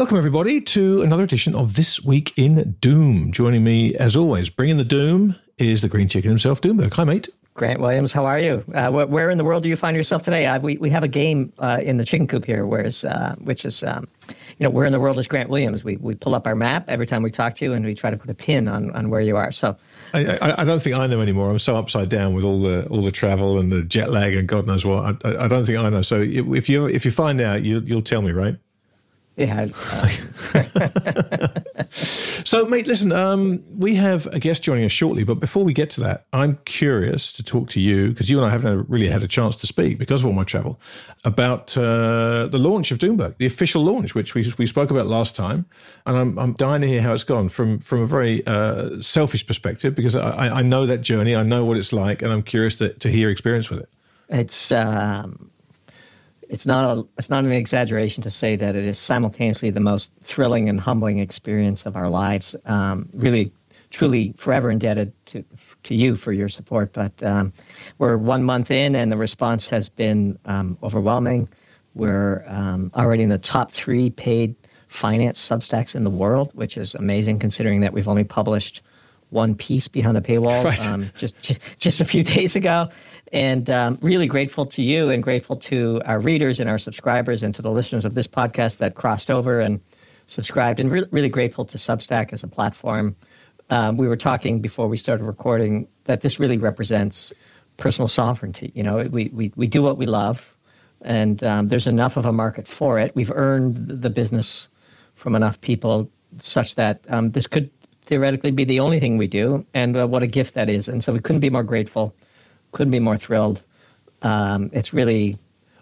Welcome, everybody, to another edition of This Week in Doom. Joining me, as always, bringing the doom is the green chicken himself, Doomberg. Hi, mate. Grant Williams, how are you? Uh, where in the world do you find yourself today? Uh, we, we have a game uh, in the chicken coop here, whereas, uh, which is, um, you know, where in the world is Grant Williams? We, we pull up our map every time we talk to you and we try to put a pin on, on where you are. So I, I, I don't think I know anymore. I'm so upside down with all the all the travel and the jet lag and God knows what. I, I don't think I know. So if you if you find out, you, you'll tell me, right? Yeah. so, mate, listen, um, we have a guest joining us shortly, but before we get to that, I'm curious to talk to you because you and I haven't really had a chance to speak because of all my travel about uh, the launch of Doomberg, the official launch, which we, we spoke about last time, and I'm, I'm dying to hear how it's gone from from a very uh, selfish perspective because I, I know that journey, I know what it's like, and I'm curious to, to hear your experience with it. It's um, it's not a it's not an exaggeration to say that it is simultaneously the most thrilling and humbling experience of our lives. Um, really, truly, forever indebted to to you for your support. But um, we're one month in, and the response has been um, overwhelming. We're um, already in the top three paid finance substacks in the world, which is amazing considering that we've only published one piece behind the paywall right. um, just, just just a few days ago, and um, really grateful to you and grateful to our readers and our subscribers and to the listeners of this podcast that crossed over and subscribed, and re- really grateful to Substack as a platform. Um, we were talking before we started recording that this really represents personal sovereignty. You know, we we we do what we love, and um, there's enough of a market for it. We've earned the business from enough people such that um, this could theoretically be the only thing we do, and uh, what a gift that is. And so we couldn't be more grateful, couldn't be more thrilled. Um, it's really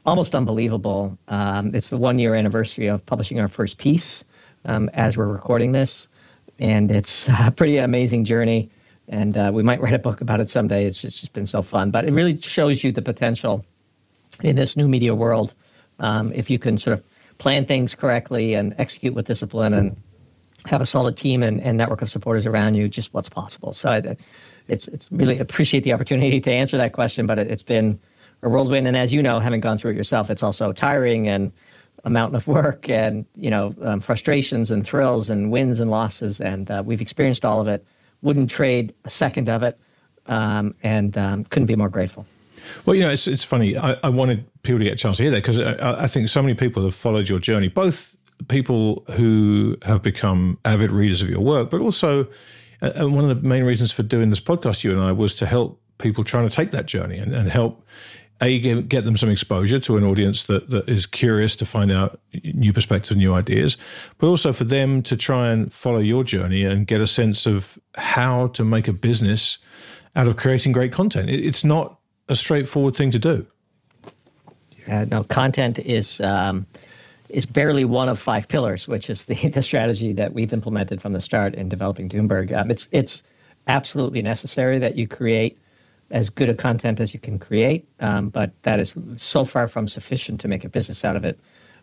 almost unbelievable. Um, it's the one year anniversary of publishing our first piece um, as we're recording this, and it's a pretty amazing journey. And uh, we might write a book about it someday. It's just, it's just been so fun. But it really shows you the potential in this new media world um, if you can sort of plan things correctly and execute with discipline and have a solid team and, and network of supporters around you, just what's possible. So I, it's it's really appreciate the opportunity to answer that question, but it, has been a whirlwind. And as you know, having gone through it yourself, it's also tiring and a mountain of work and you know um, frustrations and thrills and wins and losses. And uh, we've experienced all of it. Wouldn't trade a second of it, um, and um, couldn't be more grateful. Well, you know, it's it's funny. I, I, wanted people to get a chance to hear that because I, I, think so many people have followed your journey, both people who have become avid readers of your work, but also uh, one of the main reasons for doing this podcast, you and I, was to help people trying to take that journey and, and help a get, get them some exposure to an audience that, that is curious to find out new perspectives, new ideas, but also for them to try and follow your journey and get a sense of how to make a business out of creating great content. It, it's not a straightforward thing to do. Uh, no, content is um, is barely one of five pillars, which is the, the strategy that we've implemented from the start in developing Doomberg. Um, it's it's absolutely necessary that you create as good a content as you can create, um, but that is so far from sufficient to make a business out of it.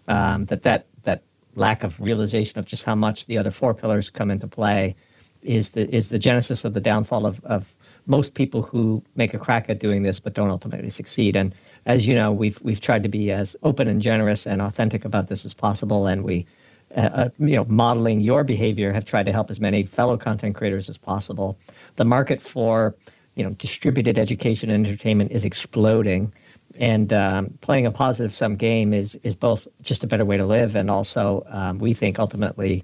Um, that that that lack of realization of just how much the other four pillars come into play is the is the genesis of the downfall of, of most people who make a crack at doing this but don't ultimately succeed. And as you know, we've we've tried to be as open and generous and authentic about this as possible, and we, uh, uh, you know, modeling your behavior, have tried to help as many fellow content creators as possible. The market for you know distributed education and entertainment is exploding, and um, playing a positive sum game is is both just a better way to live and also um, we think ultimately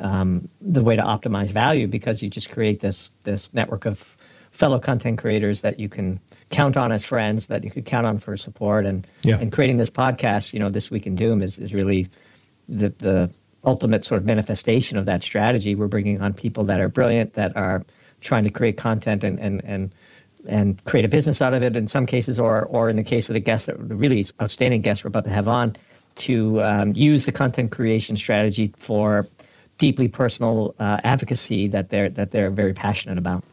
um, the way to optimize value because you just create this this network of fellow content creators that you can count on as friends that you could count on for support and yeah. and creating this podcast you know this week in doom is, is really the the ultimate sort of manifestation of that strategy we're bringing on people that are brilliant that are trying to create content and and, and and create a business out of it in some cases, or or in the case of the guest, the really outstanding guest we're about to have on, to um, use the content creation strategy for deeply personal uh, advocacy that they're that they're very passionate about.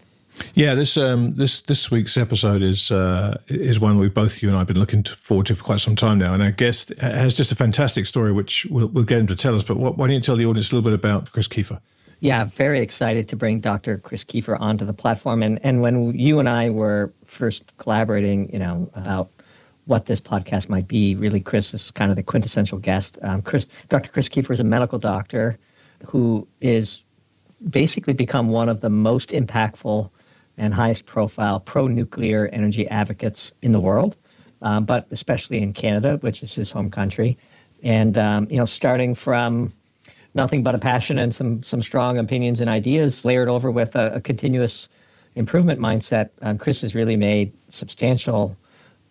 Yeah, this um, this this week's episode is uh, is one we both you and I have been looking forward to for quite some time now, and our guest has just a fantastic story, which we'll, we'll get him to tell us. But what, why don't you tell the audience a little bit about Chris Keefer? Yeah, very excited to bring Dr. Chris Keefer onto the platform, and and when you and I were first collaborating, you know about what this podcast might be, really, Chris is kind of the quintessential guest. Um, Chris, Dr. Chris Keefer is a medical doctor who is basically become one of the most impactful and highest profile pro nuclear energy advocates in the world, um, but especially in Canada, which is his home country. And, um, you know, starting from nothing but a passion and some, some strong opinions and ideas layered over with a, a continuous improvement mindset, um, Chris has really made substantial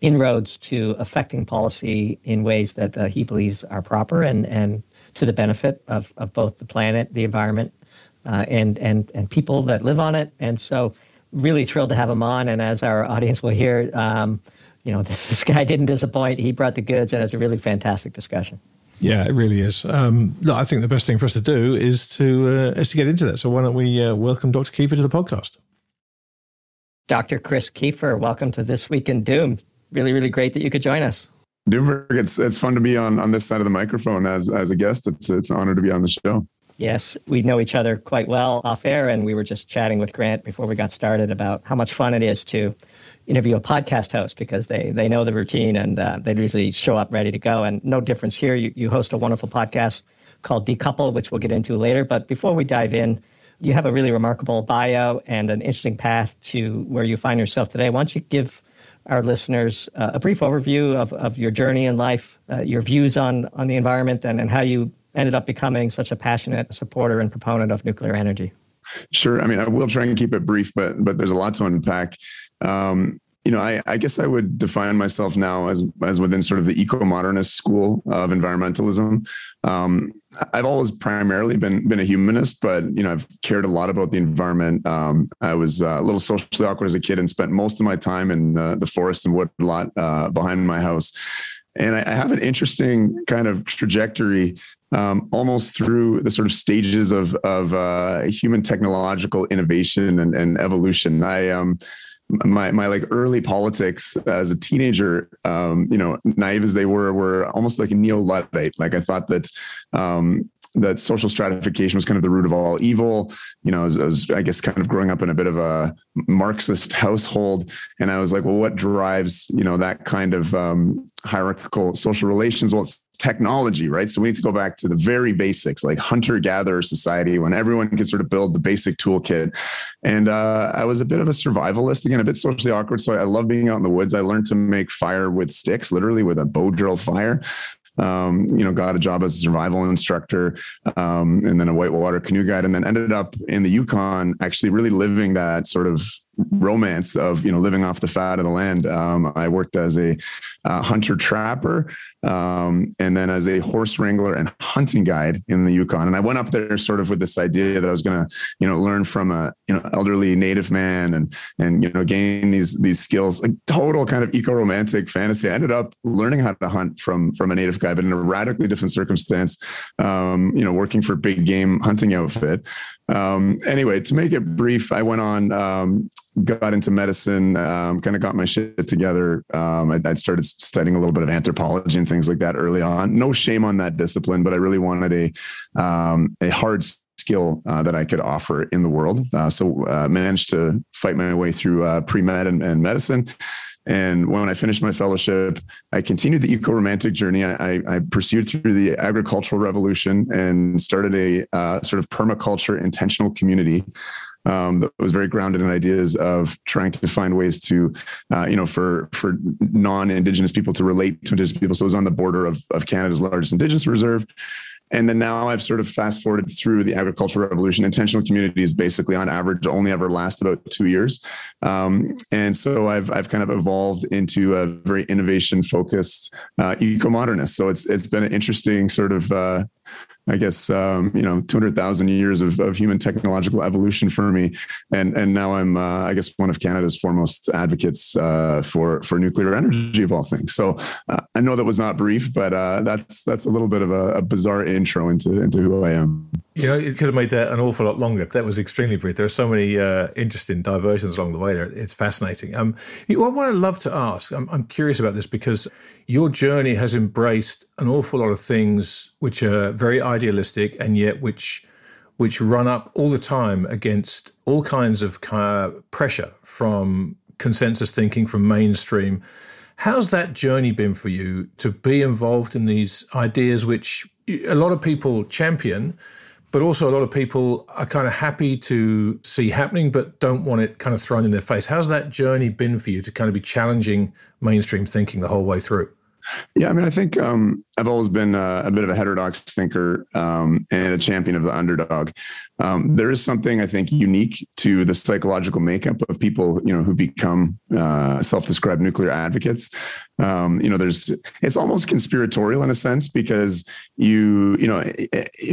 inroads to affecting policy in ways that uh, he believes are proper and, and to the benefit of, of both the planet, the environment, uh, and, and, and people that live on it. And so really thrilled to have him on. And as our audience will hear, um, you know, this, this guy didn't disappoint. He brought the goods, and it's a really fantastic discussion. Yeah, it really is. Um, look, I think the best thing for us to do is to uh, is to get into that. So why don't we uh, welcome Dr. Keefer to the podcast? Dr. Chris Keefer, welcome to this week in Doom. Really, really great that you could join us. Doomberg, it's it's fun to be on on this side of the microphone as as a guest. It's it's an honor to be on the show. Yes, we know each other quite well off air, and we were just chatting with Grant before we got started about how much fun it is to interview a podcast host because they they know the routine and uh, they usually show up ready to go. And no difference here. You, you host a wonderful podcast called Decouple, which we'll get into later. But before we dive in, you have a really remarkable bio and an interesting path to where you find yourself today. Why don't you give our listeners uh, a brief overview of, of your journey in life, uh, your views on, on the environment, and, and how you ended up becoming such a passionate supporter and proponent of nuclear energy? Sure. I mean, I will try and keep it brief, but but there's a lot to unpack. Um, you know, I, I, guess I would define myself now as as within sort of the eco-modernist school of environmentalism. Um, I've always primarily been been a humanist, but you know, I've cared a lot about the environment. Um, I was uh, a little socially awkward as a kid and spent most of my time in the, the forest and wood lot uh, behind my house. And I, I have an interesting kind of trajectory um, almost through the sort of stages of of uh, human technological innovation and, and evolution. I um, my my like early politics as a teenager, um, you know, naive as they were, were almost like a neo luddite. Like I thought that um, that social stratification was kind of the root of all evil. You know, I was, I guess kind of growing up in a bit of a Marxist household, and I was like, well, what drives you know that kind of um, hierarchical social relations? Well, it's technology, right? So we need to go back to the very basics, like hunter gatherer society, when everyone could sort of build the basic toolkit. And uh, I was a bit of a survivalist, again, a bit socially awkward. So I love being out in the woods. I learned to make fire with sticks, literally with a bow drill fire. Um, you know, got a job as a survival instructor, um, and then a whitewater canoe guide, and then ended up in the Yukon, actually really living that sort of romance of you know living off the fat of the land. Um, I worked as a uh, hunter trapper, um, and then as a horse wrangler and hunting guide in the Yukon. And I went up there sort of with this idea that I was going to you know learn from a you know elderly native man and and you know gain these these skills. Like total kind of eco romantic fantasy. I ended up learning how to hunt from from a native guy, but in a radically different circumstance. Um, you know, working for big game hunting outfit. Um, anyway, to make it brief, I went on um, got into medicine, um, kind of got my shit together. Um, I, would started studying a little bit of anthropology and things like that early on. No shame on that discipline, but I really wanted a um, a hard skill uh, that I could offer in the world. Uh, so uh, managed to fight my way through uh, pre med and, and, medicine. And when I finished my fellowship, I continued the eco romantic journey. I, I, pursued through the agricultural revolution and started a uh, sort of permaculture intentional community um, that was very grounded in ideas of trying to find ways to, uh, you know, for for non-indigenous people to relate to indigenous people. So it was on the border of, of Canada's largest indigenous reserve. And then now I've sort of fast forwarded through the agricultural revolution. Intentional communities basically on average only ever last about two years. Um, and so I've, I've kind of evolved into a very innovation focused uh, eco modernist. So it's, it's been an interesting sort of uh, I guess um, you know, two hundred thousand years of, of human technological evolution for me, and and now I'm uh, I guess one of Canada's foremost advocates uh, for for nuclear energy of all things. So uh, I know that was not brief, but uh, that's that's a little bit of a, a, bizarre intro into into who I am. You know, it could have made that an awful lot longer. That was extremely brief. There are so many uh, interesting diversions along the way. There, it's fascinating. Um, what I'd love to ask, I'm, I'm curious about this because your journey has embraced an awful lot of things which are very idealistic and yet which which run up all the time against all kinds of pressure from consensus thinking from mainstream. How's that journey been for you to be involved in these ideas which a lot of people champion, but also a lot of people are kind of happy to see happening, but don't want it kind of thrown in their face? How's that journey been for you to kind of be challenging mainstream thinking the whole way through? Yeah, I mean, I think um, I've always been a, a, bit of a heterodox thinker um, and a champion of the underdog. Um, there is something I think unique to the psychological makeup of people, you know, who become uh, self-described nuclear advocates. Um, you know, there's it's almost conspiratorial in a sense because you, you know,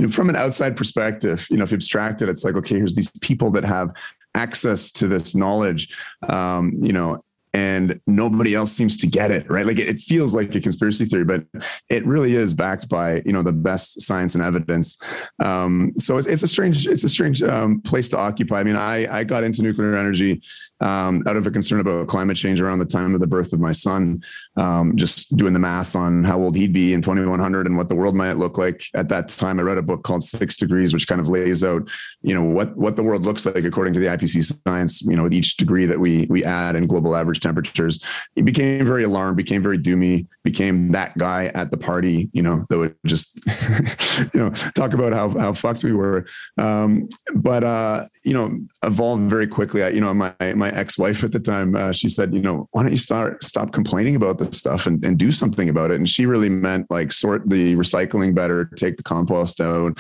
from an outside perspective, you know, if you abstract it, it's like okay, here's these people that have access to this knowledge, um, you know, and nobody else seems to get it right? Like it, feels like a conspiracy theory but it really is backed by you know the best science and evidence. Um, so it's, it's a strange it's a strange um, place to occupy. I mean i i got into nuclear energy um, out of a concern about climate change around the time of the birth of my son. Um, just doing the math on how old he'd be in 2100 and what the world might look like at that time. I read a book called Six Degrees, which kind of lays out, you know, what what the world looks like according to the IPC science. You know, with each degree that we we add in global average temperatures, he became very alarmed, became very doomy, became that guy at the party. You know, that would just, you know, talk about how how fucked we were. Um, but uh, you know, evolved very quickly. I, you know, my my ex-wife at the time, uh, she said, you know, why don't you start stop complaining about this stuff and, and do something about it? And she really meant like sort the recycling better, take the compost out,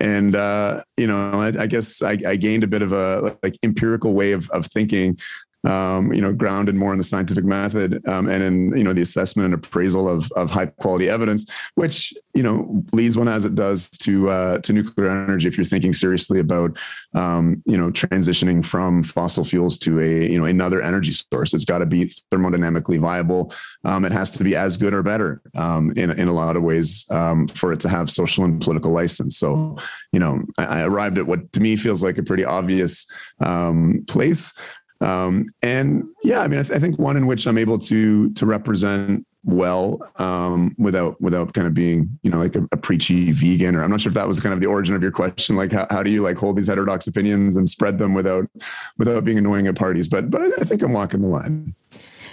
and uh, you know, I, I guess I, I, gained a bit of a like empirical way of of thinking um, you know, grounded more in the scientific method um, and in you know the assessment and appraisal of of high quality evidence, which you know leads one as it does to uh, to nuclear energy. If you're thinking seriously about um, you know transitioning from fossil fuels to a you know another energy source, it's got to be thermodynamically viable. Um, it has to be as good or better um, in in a lot of ways um, for it to have social and political license. So you know, I, I arrived at what to me feels like a pretty obvious place um, and yeah, I mean, I, th- I, think one in which I'm able to to represent well um, without without kind of being you know like a, a, preachy vegan or I'm not sure if that was kind of the origin of your question. Like how, how do you like hold these heterodox opinions and spread them without without being annoying at parties? But but I, I think I'm walking the line.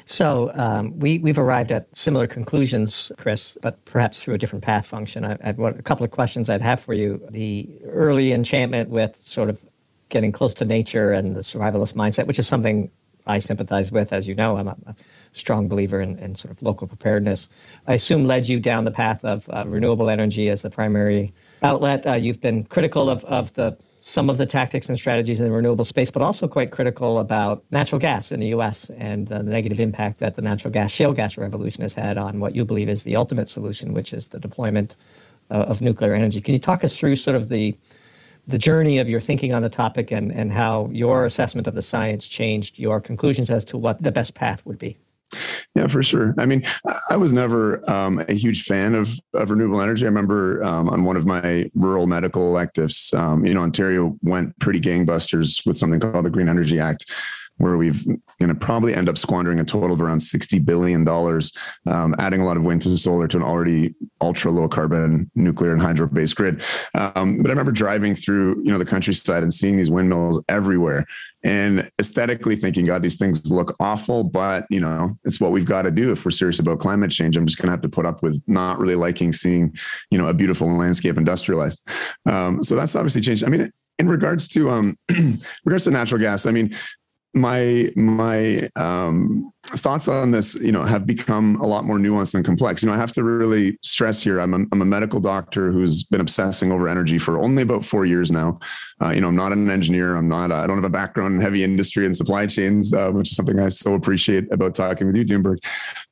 So um, we we've arrived at similar conclusions, Chris, but perhaps through a different path function. I, have a couple of questions I'd have for you. The early enchantment with sort of getting close to nature and the survivalist mindset, which is something I sympathize with. As you know, I'm a, a strong believer in, in, sort of local preparedness. I assume led you down the path of uh, renewable energy as the primary outlet. Uh, you've been critical of, of the some of the tactics and strategies in the renewable space, but also quite critical about natural gas in the U.S. and the negative impact that the natural gas, shale gas revolution has had on what you believe is the ultimate solution, which is the deployment uh, of nuclear energy. Can you talk us through sort of the the journey of your thinking on the topic and, and how your assessment of the science changed your conclusions as to what the best path would be. Yeah, for sure. I mean, I was never um, a huge fan of, of renewable energy. I remember um, on one of my rural medical electives, um, you know, Ontario went pretty gangbusters with something called the Green Energy Act, where we've going to probably end up squandering a total of around $60 billion, um, adding a lot of wind to solar to an already ultra low carbon nuclear and hydro based grid. Um, but I remember driving through, you know, the countryside and seeing these windmills everywhere and aesthetically thinking, God, these things look awful, but you know, it's what we've got to do if we're serious about climate change. I'm just going to have to put up with not really liking seeing, you know, a beautiful landscape industrialized. Um, so that's obviously changed. I mean, in regards to um, regards to natural gas, I mean, my my um, thoughts on this, you know, have become a lot more nuanced and complex. You know, I have to really stress here. I'm a, I'm a medical doctor who's been obsessing over energy for only about four years now. Uh, you know, I'm not an engineer. I'm not. I don't have a background in heavy industry and supply chains, uh, which is something I so appreciate about talking with you, Doomberg.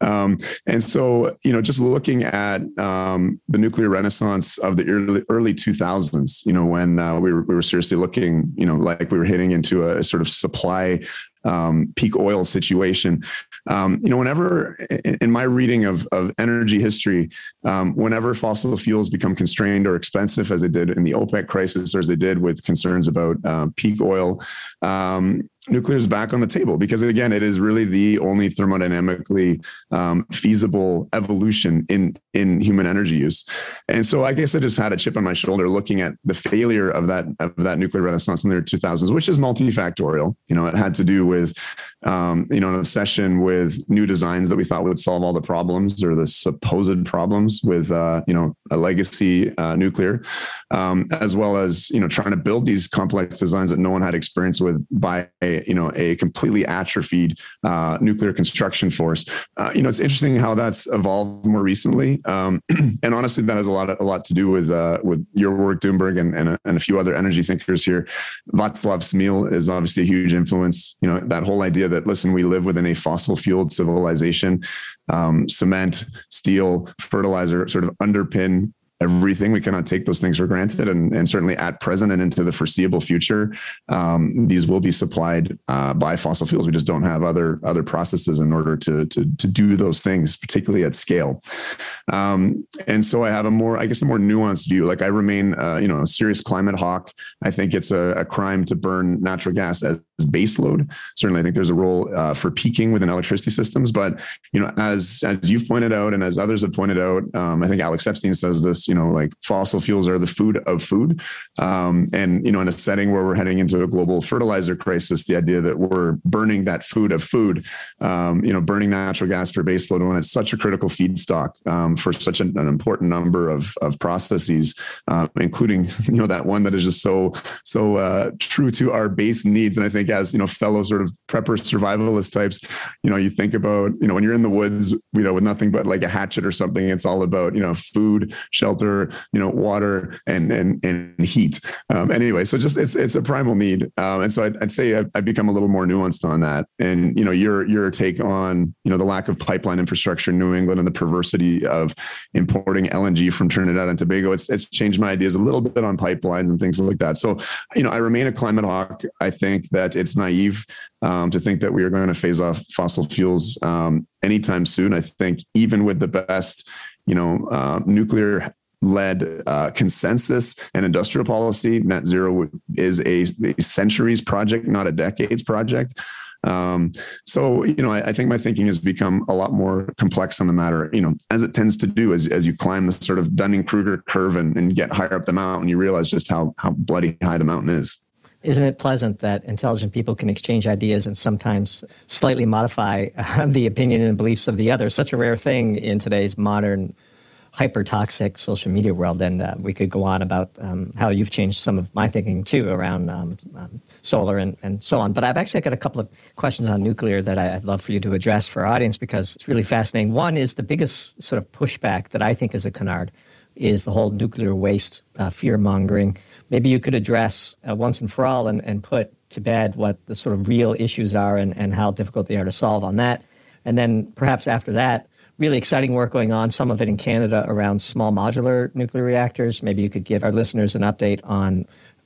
Um, and so, you know, just looking at um, the nuclear renaissance of the early early 2000s, you know, when uh, we were we were seriously looking, you know, like we were hitting into a sort of supply um, peak oil situation. Um, you know, whenever in my reading of, of energy history, um, whenever fossil fuels become constrained or expensive, as they did in the OPEC crisis or as they did with concerns about uh, peak oil, um, nuclear is back on the table because again it is really the only thermodynamically um, feasible evolution in in human energy use. And so i guess i just had a chip on my shoulder looking at the failure of that of that nuclear renaissance in the 2000s which is multifactorial. You know it had to do with um, you know an obsession with new designs that we thought would solve all the problems or the supposed problems with uh, you know a legacy uh, nuclear um, as well as you know trying to build these complex designs that no one had experience with by you know a completely atrophied uh, nuclear construction force. Uh, you know, it's interesting how that's evolved more recently, um, and honestly, that has a lot of, a lot to do with uh, with your work, Doomberg, and and a, and a few other energy thinkers here. Václav Smil is obviously a huge influence. You know, that whole idea that listen, we live within a fossil fueled civilization. Um, cement, steel, fertilizer sort of underpin everything. We cannot take those things for granted. And, and certainly at present and into the foreseeable future, um, these will be supplied uh, by fossil fuels. We just don't have other other processes in order to, to, to do those things, particularly at scale. Um, and so I have a more, I guess, a more nuanced view. Like I remain, uh, you know, a serious climate hawk. I think it's a, a crime to burn natural gas as base load. Certainly, I think there's a role uh, for peaking within electricity systems. But you know, as as you've pointed out, and as others have pointed out, um, I think Alex Epstein says this. You know, like fossil fuels are the food of food. Um, and you know, in a setting where we're heading into a global fertilizer crisis, the idea that we're burning that food of food, um, you know, burning natural gas for base load when it's such a critical feedstock um, for such an, an, important number of of processes, uh, including you know that one that is just so so uh, true to our base needs. And I think as you know, fellow sort of prepper survivalist types, you know, you think about you know when you're in the woods, you know, with nothing but like a hatchet or something, it's all about you know food, shelter, you know, water and and and heat. Um, anyway, so just it's it's a primal need, um, and so I'd, I'd say I've, I've, become a little more nuanced on that. And you know, your your take on you know the lack of pipeline infrastructure in New England and the perversity of importing LNG from Trinidad and Tobago. It's it's changed my ideas a little bit on pipelines and things like that. So you know, I remain a climate hawk. I think that it's naive um, to think that we are going to phase off fossil fuels um, anytime soon. I think even with the best, you know, uh, nuclear led uh, consensus and industrial policy, net zero is a, a centuries project, not a decades project. Um, so, you know, I, I, think my thinking has become a lot more complex on the matter, you know, as it tends to do as, as you climb the sort of Dunning Kruger curve and, and get higher up the mountain, you realize just how, how bloody high the mountain is. Isn't it pleasant that intelligent people can exchange ideas and sometimes slightly modify the opinion and beliefs of the other? Such a rare thing in today's modern hyper toxic social media world. And uh, we could go on about um, how you've changed some of my thinking too around um, um, solar and, and so on. But I've actually got a couple of questions on nuclear that I'd love for you to address for our audience because it's really fascinating. One is the biggest sort of pushback that I think is a canard is the whole nuclear waste uh, fear mongering. Maybe you could address uh, once and for all and, and put to bed what the sort of real issues are and, and how difficult they are to solve on that. And then perhaps after that, really exciting work going on, some of it in Canada around small modular nuclear reactors. Maybe you could give our listeners an update on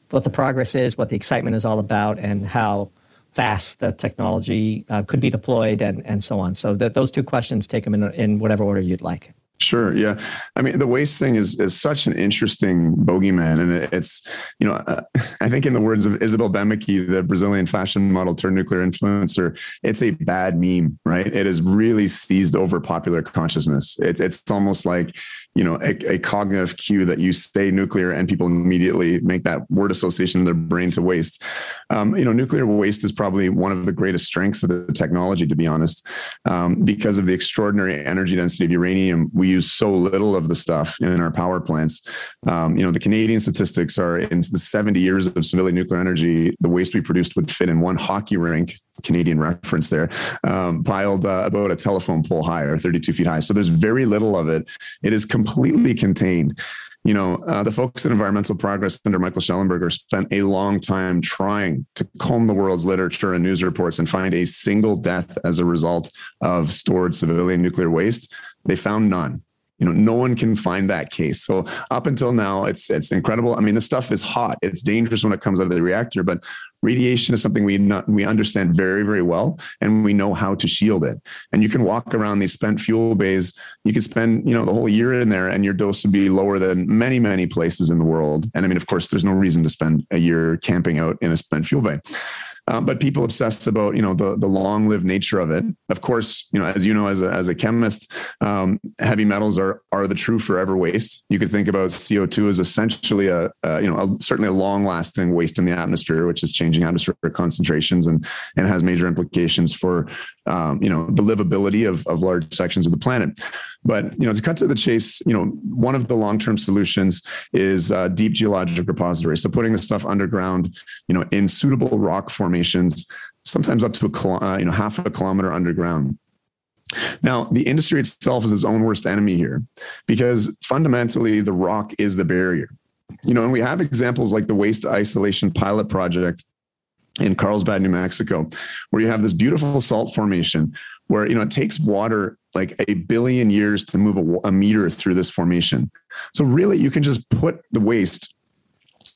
what the progress is, what the excitement is all about, and how fast the technology uh, could be deployed, and, and so on. So that those two questions, take them in, in whatever order you'd like. Sure. Yeah. I mean, the waste thing is is such an interesting bogeyman, and it's you know, uh, I think in the words of Isabelle Boemeke, the Brazilian fashion model turned nuclear influencer, it's a bad meme, right? It has really seized over popular consciousness. It's almost like you know a, a, cognitive cue that you say nuclear and people immediately make that word association in their brain to waste. Um, you know nuclear waste is probably one of the greatest strengths of the technology to be honest. Um, because of the extraordinary energy density of uranium we use so little of the stuff in our power plants. Um, you know the canadian statistics are in the 70 years of civilian nuclear energy the waste we produced would fit in one hockey rink Canadian reference there, um, piled uh, about a telephone pole high or 32 feet high. So there's very little of it. It is completely contained. You know, uh, the folks at Environmental Progress under Michael Shellenberger spent a long time trying to comb the world's literature and news reports and find a single death as a result of stored civilian nuclear waste. They found none you know no one can find that case. So up until now it's it's incredible. I mean the stuff is hot. It's dangerous when it comes out of the reactor but radiation is something we not, we understand very very well and we know how to shield it. And you can walk around these spent fuel bays. You could spend you know the whole year in there and your dose would be lower than many many places in the world. And i mean of course there's no reason to spend a year camping out in a spent fuel bay um, but people obsess about you know the the long lived nature of it. Of course, you know as you know as a as a chemist, um, heavy metals are are the true forever waste. You could think about CO two as essentially a, a you know a, certainly a long lasting waste in the atmosphere, which is changing atmospheric concentrations and and has major implications for um, you know the livability of of large sections of the planet. But you know to cut to the chase, you know one of the long term solutions is uh, deep geologic repository. So putting the stuff underground, you know in suitable rock formation formations, sometimes up to a uh, you know half a kilometer underground. Now, the industry itself is its own worst enemy here because fundamentally the rock is the barrier. You know, and we have examples like the waste isolation pilot project in Carlsbad, New Mexico, where you have this beautiful salt formation where, you know, it takes water like a billion years to move a, a meter through this formation. So really you can just put the waste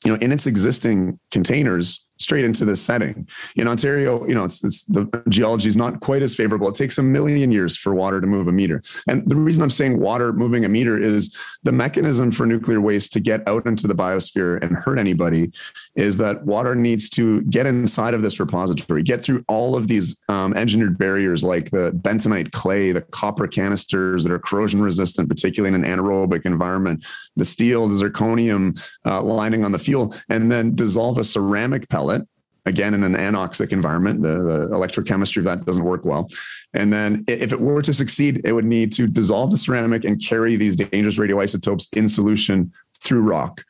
you know in its existing containers straight into this setting. In Ontario, you know, it's, it's, the geology is not quite as favorable. It takes a million years for water to move a meter. And the reason I'm saying water moving a meter is the mechanism for nuclear waste to get out into the biosphere and hurt anybody is that water needs to get inside of this repository, get through all of these um, engineered barriers like the bentonite clay, the copper canisters that are corrosion resistant, particularly in an anaerobic environment, the steel, the zirconium uh, lining on the fuel, and then dissolve a ceramic pellet again in an anoxic environment the, the electrochemistry of that doesn't work well. And then if it were to succeed it would need to dissolve the ceramic and carry these dangerous radioisotopes in solution through rock.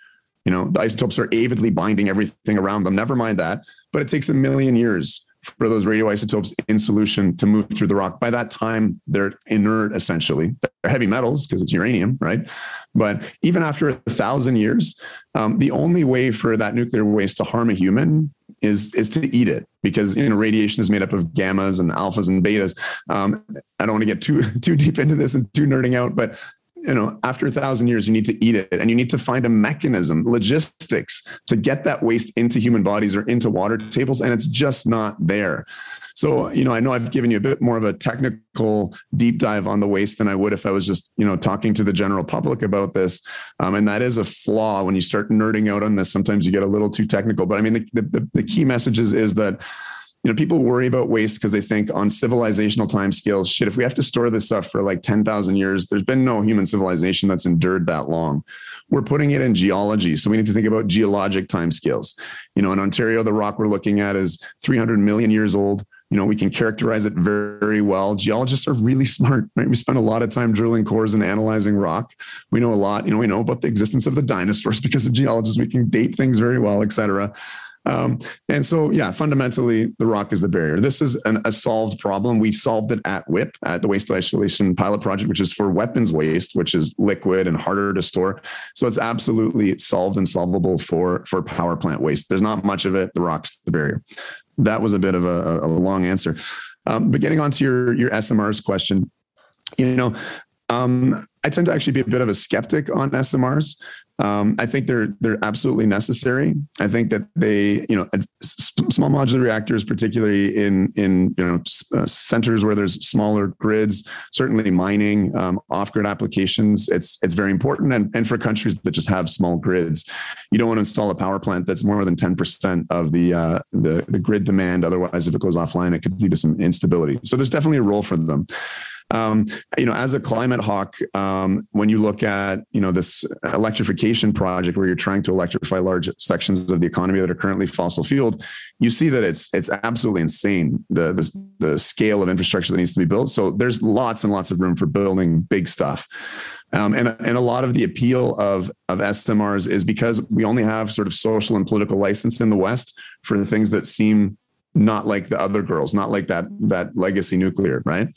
You know the isotopes are avidly binding everything around them. Never mind that but it takes a million years for those radioisotopes in solution to move through the rock. By that time, they're inert essentially. They're heavy metals because it's uranium, right? But even after a thousand years, um, the only way for that nuclear waste to harm a human is is to eat it because you know radiation is made up of gammas and alphas and betas. Um, I don't want to get too too deep into this and too nerding out, but you know, after a thousand years, you need to eat it and you need to find a mechanism, logistics to get that waste into human bodies or into water tables. And it's just not there. So, you know, I know I've given you a bit more of a technical deep dive on the waste than I would if I was just, you know, talking to the general public about this. Um, and that is a flaw when you start nerding out on this. Sometimes you get a little too technical. But I mean, the, the, the key message is, is that you know, people worry about waste because they think on civilizational time scales, shit, if we have to store this stuff for like 10,000 years, there's been no human civilization that's endured that long. We're putting it in geology. So we need to think about geologic time scales. You know, in Ontario, the rock we're looking at is 300 million years old. You know, we can characterize it very, well. Geologists are really smart, right? We spend a lot of time drilling cores and analyzing rock. We know a lot. You know, we know about the existence of the dinosaurs because of geologists. We can date things very well, et cetera. Um, and so, yeah, fundamentally, the rock is the barrier. This is an, a solved problem. We solved it at WIPP, at the Waste Isolation Pilot Project, which is for weapons waste, which is liquid and harder to store. So it's absolutely solved and solvable for, for power plant waste. There's not much of it. The rock's the barrier. That was a bit of a, a long answer. Um, but getting onto your, your SMRs question, you know, um, I tend to actually be a bit of a skeptic on SMRs. Um, I think they're they're absolutely necessary. I think that they, you know, small modular reactors, particularly in in you know uh, centers where there's smaller grids, certainly mining, um, off grid applications, it's it's very important. And and for countries that just have small grids, you don't want to install a power plant that's more than ten percent of the uh, the the grid demand. Otherwise, if it goes offline, it could lead to some instability. So there's definitely a role for them. Um, you know, as a climate hawk, um, when you look at you know this electrification project where you're trying to electrify large sections of the economy that are currently fossil fueled, you see that it's it's absolutely insane the, the the scale of infrastructure that needs to be built. So there's lots and lots of room for building big stuff. Um, and, and a lot of the appeal of, of SMRs is because we only have sort of social and political license in the West for the things that seem not like the other girls, not like that that legacy nuclear, right?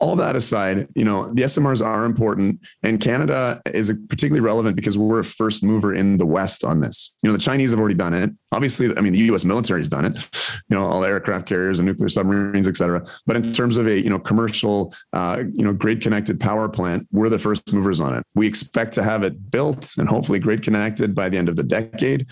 All that aside, you know, the SMRs are important and Canada is particularly relevant because we're a first mover in the West on this. You know, the Chinese have already done it. Obviously, I mean, the US military has done it, you know, all aircraft carriers and nuclear submarines, et cetera. But in terms of a, you know, commercial, uh, you know, grid connected power plant, we're the first movers on it. We expect to have it built and hopefully grid connected by the end of the decade.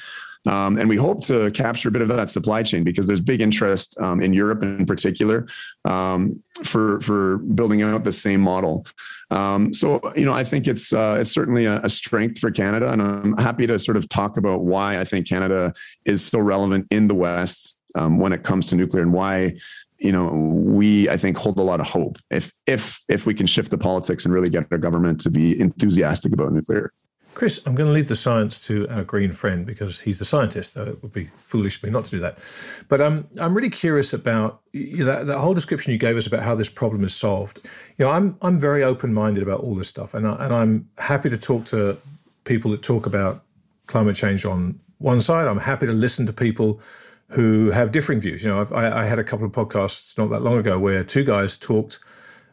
Um, and we hope to capture a bit of that supply chain because there's big interest um, in Europe in particular um, for for building out the same model. Um, so you know, I think it's uh, it's certainly a, a, strength for Canada, and I'm happy to sort of talk about why I think Canada is so relevant in the West um, when it comes to nuclear and why you know we i think hold a lot of hope if if if we can shift the politics and really get our government to be enthusiastic about nuclear Chris, I'm going to leave the science to our green friend because he's the scientist. So it would be foolish of me not to do that. But um, I'm really curious about you know, that, that, whole description you gave us about how this problem is solved. You know, I'm I'm very open minded about all this stuff, and I, and I'm happy to talk to people that talk about climate change on one side. I'm happy to listen to people who have differing views. You know, I, I had a couple of podcasts not that long ago where two guys talked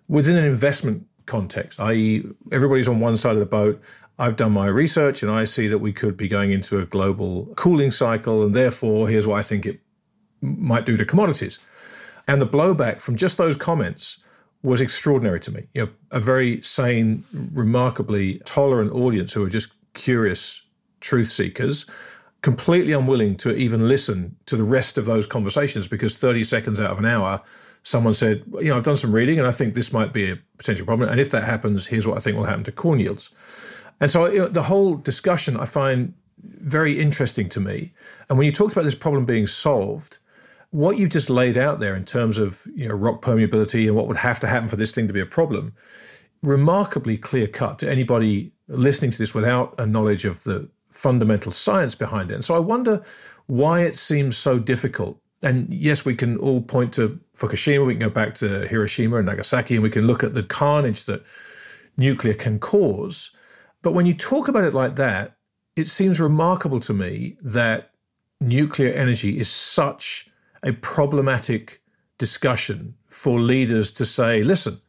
within an investment context, i.e., everybody's on one side of the boat I've done my research and I see that we could be going into a global cooling cycle, and therefore, here's what I think it might do to commodities. And the blowback from just those comments was extraordinary to me. You know, a very sane, remarkably tolerant audience who are just curious truth seekers, completely unwilling to even listen to the rest of those conversations because 30 seconds out of an hour, someone said, you know, I've done some reading and I think this might be a potential problem. And if that happens, here's what I think will happen to corn yields. And so you know, the whole discussion I find very interesting to me. And when you talked about this problem being solved, what you just laid out there in terms of you know rock permeability and what would have to happen for this thing to be a problem, remarkably clear cut to anybody listening to this without a knowledge of the fundamental science behind it. And so I wonder why it seems so difficult. And yes, we can all point to Fukushima, we can go back to Hiroshima and Nagasaki, and we can look at the carnage that nuclear can cause. But when you talk about it like that, it seems remarkable to me that nuclear energy is such a problematic discussion for leaders to say, listen,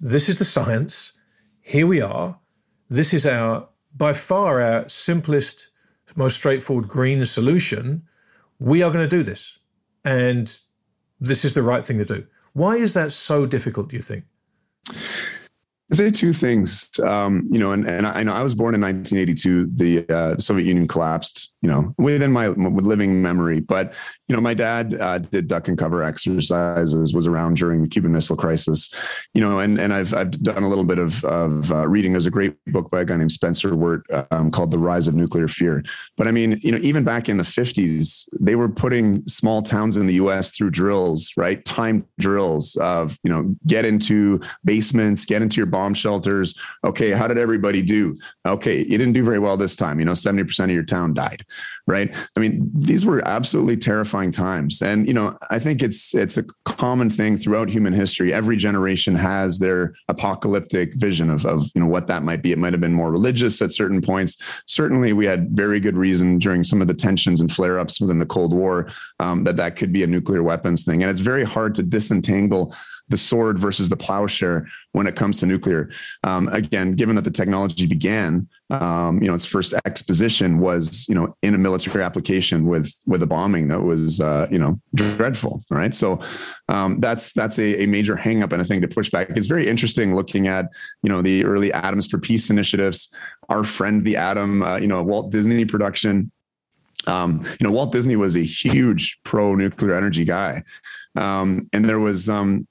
this is the science. Here we are. This is our, by far, our simplest, most straightforward green solution. We are going to do this. And this is the right thing to do. Why is that so difficult, do you think? I say two things. Um, you know, and, and I, know I was born in 1982. The, uh, Soviet Union collapsed. You know, within my living memory. But you know, my dad uh, did duck and cover exercises. Was around during the Cuban Missile Crisis. You know, and and I've I've done a little bit of of uh, reading. There's a great book by a guy named Spencer Weart um, called "The Rise of Nuclear Fear." But I mean, you know, even back in the 50s, they were putting small towns in the U.S. through drills, right? Time drills of you know, get into basements, get into your bomb shelters. Okay, how did everybody do? Okay, you didn't do very well this time. You know, 70% of your town died, right? I mean, these were absolutely terrifying times. And, you know, I think it's it's a common thing throughout human history. Every generation has their apocalyptic vision of, of you know what that might be. It might have been more religious at certain points. Certainly, we had very good reason during some of the tensions and flare-ups within the Cold War um, that that could be a nuclear weapons thing. And it's very hard to disentangle the sword versus the plowshare when it comes to nuclear. Um, again, given that the technology began, um, you know, its first exposition was, you know, in a military application with with a bombing that was, uh, you know, dreadful. Right. So um, that's that's a, a major hangup and a thing to push back. It's very interesting looking at, you know, the early Atoms for Peace initiatives. Our friend the Atom, uh, you know, Walt Disney production. Um, you know, Walt Disney was a huge pro nuclear energy guy. Um, and there was um,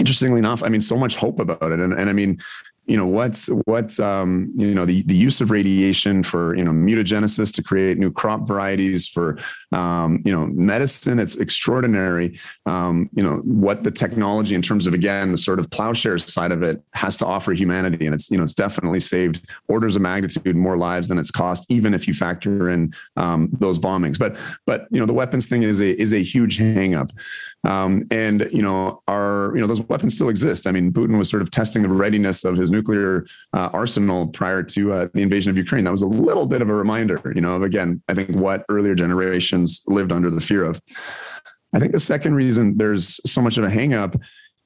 interestingly enough, I mean, so much hope about it. And, and I mean, you know what's what's um, you know the the use of radiation for you know mutagenesis to create new crop varieties for um, you know medicine it's extraordinary. Um, you know what the technology in terms of again the sort of plowshares side of it has to offer humanity. And it's you know it's definitely saved orders of magnitude more lives than it's cost even if you factor in um, those bombings. But but you know the weapons thing is a is a huge hangup um, and you know, our you know those weapons still exist. I mean, Putin was sort of testing the readiness of his nuclear uh, arsenal prior to uh, the invasion of Ukraine. That was a little bit of a reminder, you know, of again, I think what earlier generations lived under the fear of. I think the second reason there's so much of a hangup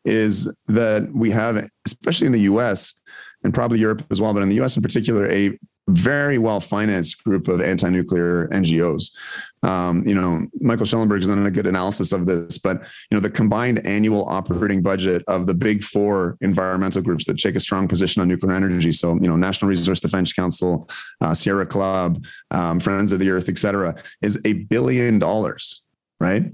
is that we have, especially in the US and probably Europe as well, but in the US in particular, a very well financed group of anti nuclear NGOs. Um, you know, Michael Schellenberg has done a good analysis of this, but you know, the combined annual operating budget of the big four environmental groups that take a strong position on nuclear energy. So, you know, National Resource Defense Council, uh, Sierra Club, um, Friends of the Earth, et cetera, is a billion dollars right?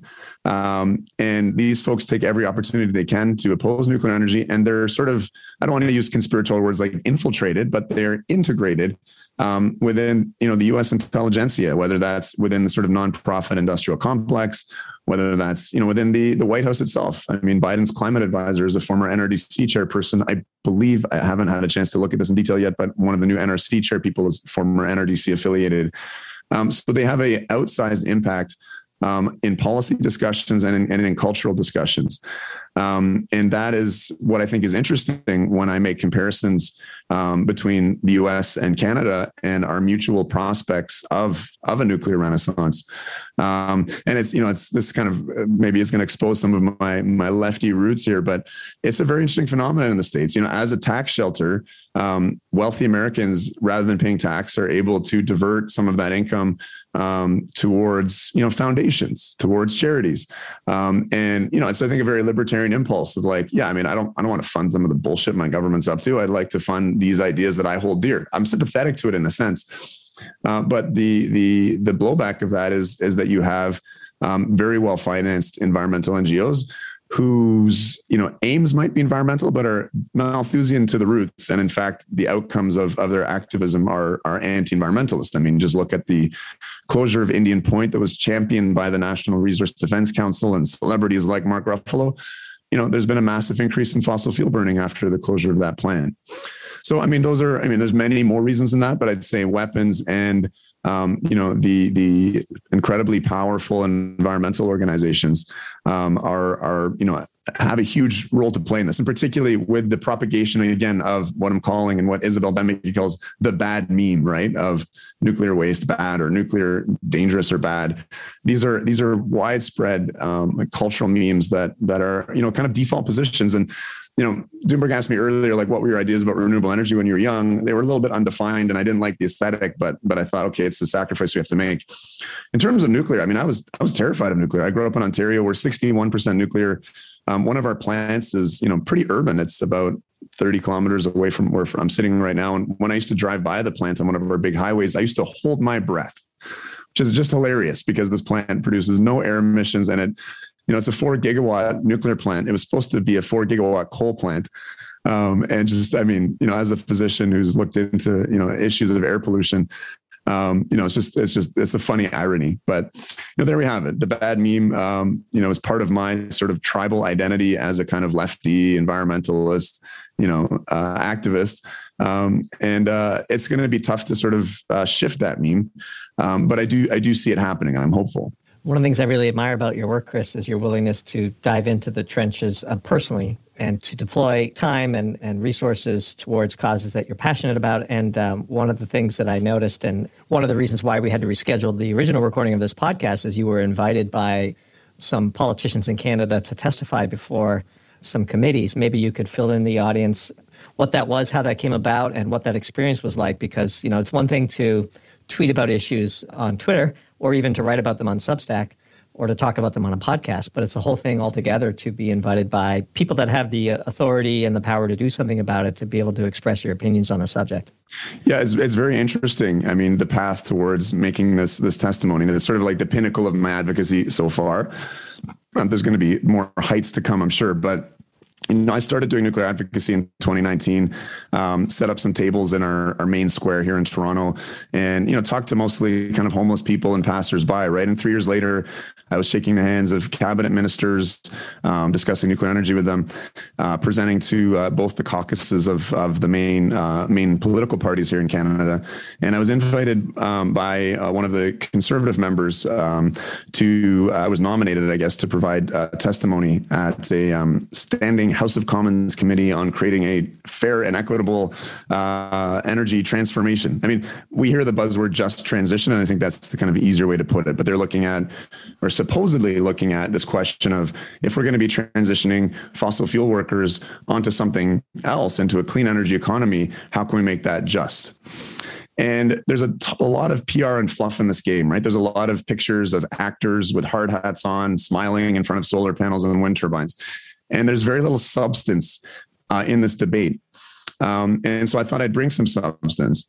Um, and these folks take every opportunity they can to oppose nuclear energy, and they're sort of I don't want to use conspiratorial words like infiltrated, but they're integrated um, within you know the U.S. intelligentsia, whether that's within the sort of nonprofit industrial complex, whether that's you know within the the White House itself. I mean, Biden's climate advisor is a former NRDC chairperson. I believe I haven't had a chance to look at this in detail yet, but one of the new NRC chair people is former NRDC affiliated. Um, so they have a outsized impact um, in policy discussions and in, and in cultural discussions. Um, and that is what I think is interesting when I make comparisons um, between the US and Canada and our mutual prospects of, of a nuclear renaissance. Um, and it's, you know, it's this kind of maybe is going to expose some of my, my lefty roots here, but it's a very interesting phenomenon in the States. You know, as a tax shelter, um, wealthy Americans, rather than paying tax, are able to divert some of that income um, towards you know foundations, towards charities, um, and you know it's I think a very libertarian impulse of like, yeah, I mean, I don't I don't want to fund some of the bullshit my government's up to. I'd like to fund these ideas that I hold dear. I'm sympathetic to it in a sense, uh, but the the the blowback of that is is that you have um, very well financed environmental NGOs whose you know aims might be environmental but are Malthusian to the roots. And in fact the outcomes of, of their activism are are anti-environmentalist. I mean just look at the closure of indian point that was championed by the national resource defense council and celebrities like mark ruffalo. You know there's been a massive increase in fossil fuel burning after the closure of that plant so i mean those are i mean there's many more reasons than that but i'd say weapons and um, you know the the incredibly powerful environmental organizations um, are are you know have a huge role to play in this, and particularly with the propagation again of what I'm calling and what Isabelle Boemeke calls the bad meme, right? Of nuclear waste bad or nuclear dangerous or bad. These are these are widespread um, cultural memes that that are you know kind of default positions and you know, Doomberg asked me earlier, like, what were your ideas about renewable energy when you were young? They were a little bit undefined, and I didn't like the aesthetic, but but I thought, okay, it's a sacrifice we have to make. In terms of nuclear, I mean, I was I was terrified of nuclear. I grew up in Ontario. We're 61% nuclear. Um, one of our plants is, you know, pretty urban. It's about 30 kilometers away from where I'm sitting right now. And when I used to drive by the plant on one of our big highways, I used to hold my breath, which is just hilarious because this plant produces no air emissions and it you know, it's a four gigawatt nuclear plant. It was supposed to be a four gigawatt coal plant. Um, and just, I mean, you know, as a physician who's looked into, you know, issues of air pollution, um, you know, it's just, it's just, it's a funny irony, but you know, there we have it. The bad meme, um, you know, is part of my sort of tribal identity as a kind of lefty environmentalist, you know, uh, activist. Um, and uh, it's going to be tough to sort of uh, shift that meme. Um, but I do, I do see it happening. I'm hopeful. One of the things I really admire about your work, Chris, is your willingness to dive into the trenches uh, personally and to deploy time and, and resources towards causes that you're passionate about. And um, one of the things that I noticed, and one of the reasons why we had to reschedule the original recording of this podcast, is you were invited by some politicians in Canada to testify before some committees. Maybe you could fill in the audience what that was, how that came about, and what that experience was like. Because you know, it's one thing to tweet about issues on Twitter or even to write about them on Substack or to talk about them on a podcast, but it's a whole thing altogether to be invited by people that have the uh, authority and the power to do something about it to be able to express your opinions on the subject. Yeah, it's, it's very interesting. I mean, the path towards making this this testimony, is sort of like the pinnacle of my advocacy so far. Um, there's going to be more heights to come, I'm sure, but you know, I started doing nuclear advocacy in 2019, um, set up some tables in our, our main square here in Toronto and, you know, talked to mostly kind of homeless people and passersby, right? And three years later, I was shaking the hands of cabinet ministers, um, discussing nuclear energy with them, uh, presenting to uh, both the caucuses of, of the main, uh, main political parties here in Canada. And I was invited um, by uh, one of the conservative members um, to, I was nominated, I guess, to provide uh, testimony at a um, standing House of Commons committee on creating a fair and equitable uh, energy transformation. I mean, we hear the buzzword just transition, and I think that's the kind of easier way to put it. But they're looking at, or supposedly looking at this question of if we're going to be transitioning fossil fuel workers onto something else, into a clean energy economy, how can we make that just? And there's a, t- a lot of PR and fluff in this game, right? There's a lot of pictures of actors with hard hats on, smiling in front of solar panels and wind turbines. And there's very little substance uh, in this debate. Um, and so I thought I'd bring some substance.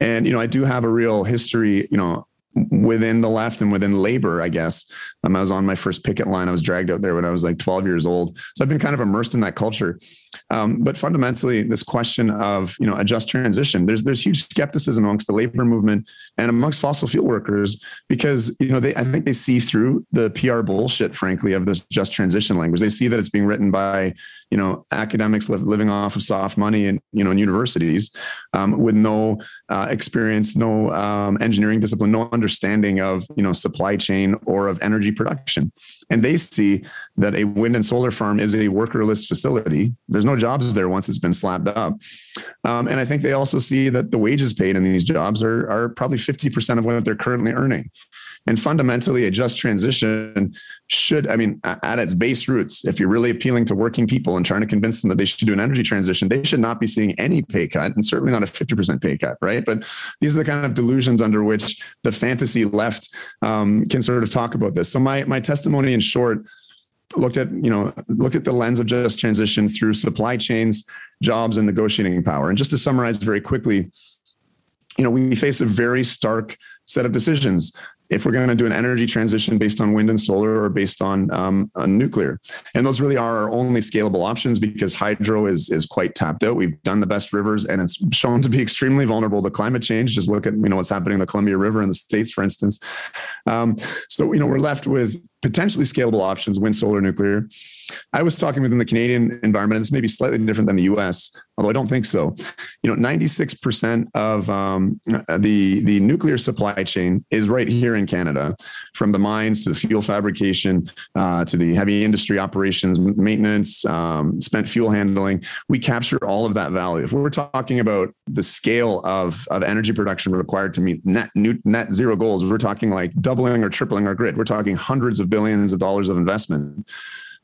And, you know, I do have a real history, you know, within the left and within labor, I guess. Um, I was on my first picket line. I was dragged out there when I was like 12 years old. So I've been kind of immersed in that culture. Um, but fundamentally, this question of you know a just transition, there's there's huge skepticism amongst the labor movement and amongst fossil fuel workers because you know they I think they see through the PR bullshit, frankly, of this just transition language. They see that it's being written by you know academics living off of soft money and you know in universities um, with no uh, experience, no um, engineering discipline, no understanding of you know supply chain or of energy production, and they see that a wind and solar farm is a workerless facility. There's no jobs there once it's been slapped up. Um, and I think they also see that the wages paid in these jobs are, are probably 50% of what they're currently earning. And fundamentally, a just transition should, I mean, at its base roots, if you're really appealing to working people and trying to convince them that they should do an energy transition, they should not be seeing any pay cut and certainly not a 50% pay cut, right? But these are the kind of delusions under which the fantasy left um, can sort of talk about this. So my, my testimony in short, looked at you know looked at the lens of just transition through supply chains jobs and negotiating power and just to summarize very quickly you know we face a very stark set of decisions if we're going to do an energy transition based on wind and solar or based on, um, on, nuclear. And those really are our only scalable options because hydro is, is quite tapped out. We've done the best rivers and it's shown to be extremely vulnerable to climate change. Just look at, you know, what's happening in the Columbia River in the States, for instance. Um, so, you know, we're left with potentially scalable options, wind, solar, nuclear. I was talking within the Canadian environment, and this may be slightly different than the US, although I don't think so. You know, 96% of um, the, the nuclear supply chain is right here in Canada, from the mines to the fuel fabrication uh, to the heavy industry operations, maintenance, um, spent fuel handling. We capture all of that value. If we're talking about the scale of, of energy production required to meet net, net zero goals, we're talking like doubling or tripling our grid. We're talking hundreds of billions of dollars of investment.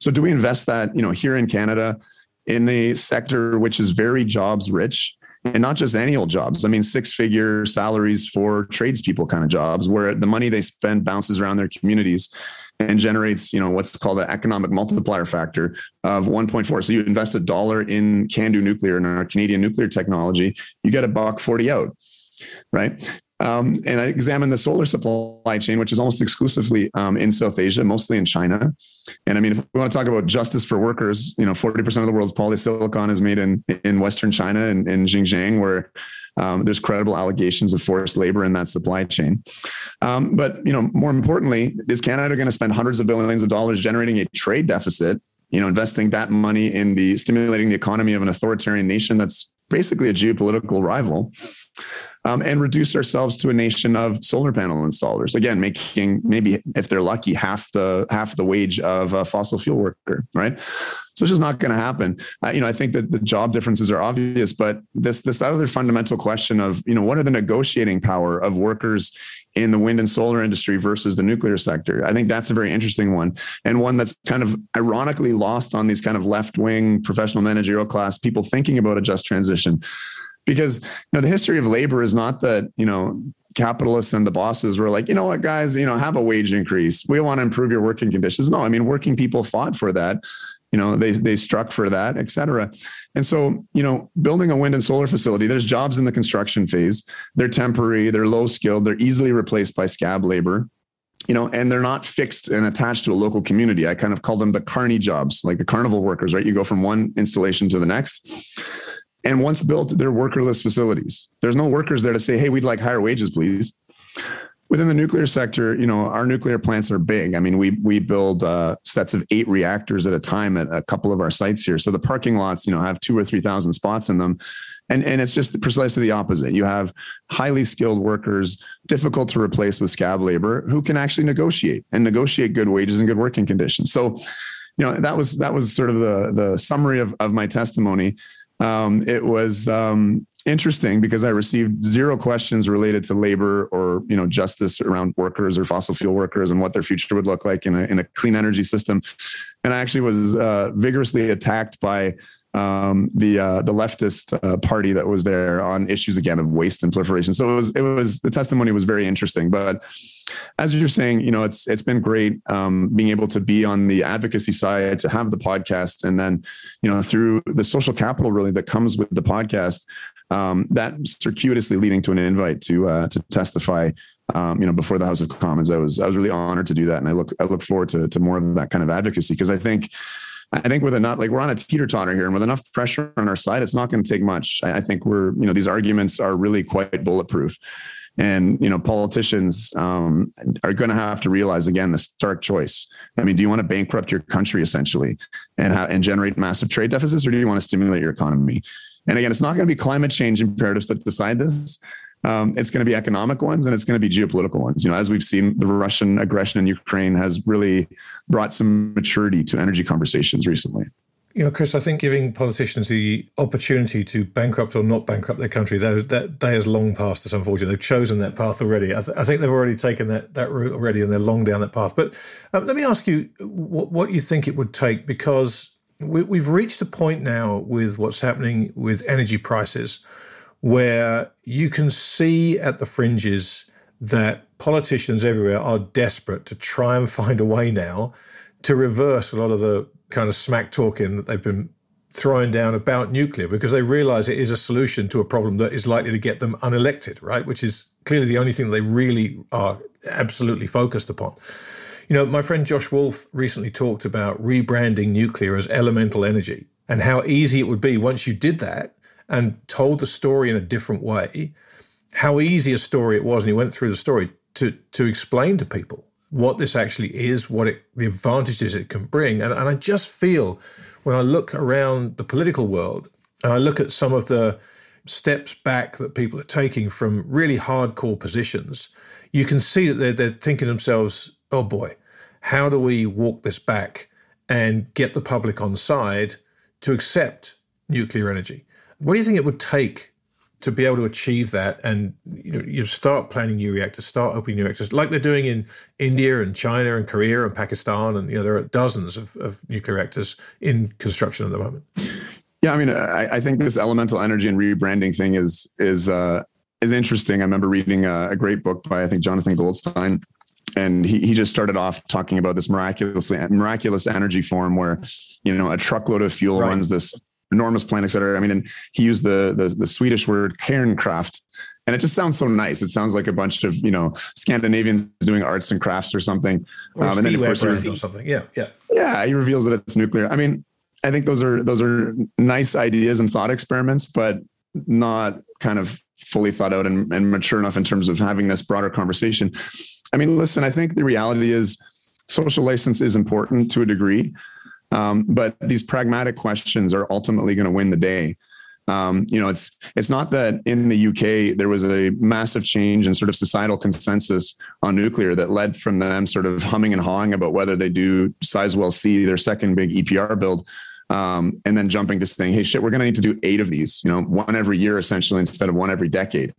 So do we invest that, you know, here in Canada in a sector which is very jobs rich and not just old jobs. I mean, six figure salaries for tradespeople kind of jobs where the money they spend bounces around their communities and generates, you know, what's called the economic multiplier factor of 1.4. So you invest a dollar in CANDU nuclear in our Canadian nuclear technology, you get a buck 40 out, right? Um, and I examined the solar supply chain, which is almost exclusively um, in South Asia, mostly in China. And I mean, if we want to talk about justice for workers, you know, 40% of the world's polysilicon is made in, in Western China and in, in Xinjiang, where um, there's credible allegations of forced labor in that supply chain. Um, but, you know, more importantly, is Canada going to spend hundreds of billions of dollars generating a trade deficit, you know, investing that money in the stimulating the economy of an authoritarian nation that's basically a geopolitical rival? Um, and reduce ourselves to a nation of solar panel installers. Again, making maybe if they're lucky half the half the wage of a fossil fuel worker, right? So it's just not going to happen. Uh, you know, I think that the job differences are obvious, but this this other fundamental question of you know what are the negotiating power of workers in the wind and solar industry versus the nuclear sector. I think that's a very interesting one and one that's kind of ironically lost on these kind of left wing professional managerial class people thinking about a just transition because you know the history of labor is not that you know capitalists and the bosses were like, you know what, guys, you know, have a wage increase. We want to improve your working conditions. No, I mean, working people fought for that. You know, they they struck for that, et cetera. And so, you know, building a wind and solar facility, there's jobs in the construction phase. They're temporary, they're low skilled, they're easily replaced by scab labor. You know, and they're not fixed and attached to a local community. I kind of call them the carny jobs, like the carnival workers, right? You go from one installation to the next and once built, they're workerless facilities. There's no workers there to say, hey, we'd like higher wages, please. Within the nuclear sector, you know, our nuclear plants are big. I mean, we we build uh, sets of eight reactors at a time at a couple of our sites here. So the parking lots, you know, have two or three thousand spots in them, and and it's just precisely the opposite. You have highly skilled workers, difficult to replace with scab labor, who can actually negotiate and negotiate good wages and good working conditions. So, you know, that was that was sort of the the summary of of my testimony um, it was um, interesting because I received zero questions related to labor or you know justice around workers or fossil fuel workers and what their future would look like in a, in a clean energy system. And I actually was uh, vigorously attacked by um, the uh, the leftist uh, party that was there on issues again of waste and proliferation. So it was it was the testimony was very interesting. But as you're saying, you know, it's it's been great um, being able to be on the advocacy side, to have the podcast, and then you know through the social capital really that comes with the podcast, um, that circuitously leading to an invite to uh, to testify. Um, you know, before the House of Commons, I was I was really honored to do that, and I look I look forward to to more of that kind of advocacy because I think I think with enough, like we're on a teeter totter here, and with enough pressure on our side, it's not going to take much. I, think we're, you know, these arguments are really quite bulletproof. And you know, politicians um, are going to have to realize again the stark choice. I mean, do you want to bankrupt your country essentially and ha- and generate massive trade deficits, or do you want to stimulate your economy? And again, it's not going to be climate change imperatives that decide this. Um, it's going to be economic ones and it's going to be geopolitical ones. You know, as we've seen, the Russian aggression in Ukraine has really brought some maturity to energy conversations recently. You know, Chris, I think giving politicians the opportunity to bankrupt or not bankrupt their country, that, day has long passed us, unfortunately. They've chosen that path already. I, th- I, think they've already taken that, that route already and they're long down that path. But um, let me ask you what, what you think it would take because we, we've reached a point now with what's happening with energy prices where you can see at the fringes that politicians everywhere are desperate to try and find a way now to reverse a lot of the kind of smack talking that they've been throwing down about nuclear because they realize it is a solution to a problem that is likely to get them unelected, right? Which is clearly the only thing they really are absolutely focused upon. You know, my friend Josh Wolfe recently talked about rebranding nuclear as elemental energy and how easy it would be once you did that and told the story in a different way, how easy a story it was. And he went through the story to, to explain to people what this actually is, what it, the advantages it can bring. And, and I just feel when I look around the political world and I look at some of the steps back that people are taking from really hardcore positions, you can see that they're, they're thinking themselves, oh boy, how do we walk this back and get the public on side to accept nuclear energy? What do you think it would take to be able to achieve that and you know you start planning new reactors, start opening new reactors like they're doing in India and China and Korea and Pakistan and you know there are dozens of, of nuclear reactors in construction at the moment. Yeah, I mean, I, I think this elemental energy and rebranding thing is is uh, is interesting. I remember reading a, a great book by I think Jonathan Goldstein and he, he just started off talking about this miraculously miraculous energy form where you know a truckload of fuel right. runs this enormous plant, et cetera. I mean, and he used the, the, the Swedish word kärnkraft, and it just sounds so nice. It sounds like a bunch of you know Scandinavians doing arts and crafts or something. Or um, and then of course or something. Yeah, yeah, yeah. He reveals that it's nuclear. I mean, I think those are those are nice ideas and thought experiments, but not kind of fully thought out and, and mature enough in terms of having this broader conversation. I mean, listen, I think the reality is social license is important to a degree. Um, but these pragmatic questions are ultimately going to win the day. Um, you know, it's it's not that in the UK there was a massive change in sort of societal consensus on nuclear that led from them sort of humming and hawing about whether they do Sizewell C, their second big EPR build, um, and then jumping to saying, "Hey, shit, we're going to need to do eight of these, you know, one every year essentially instead of one every decade."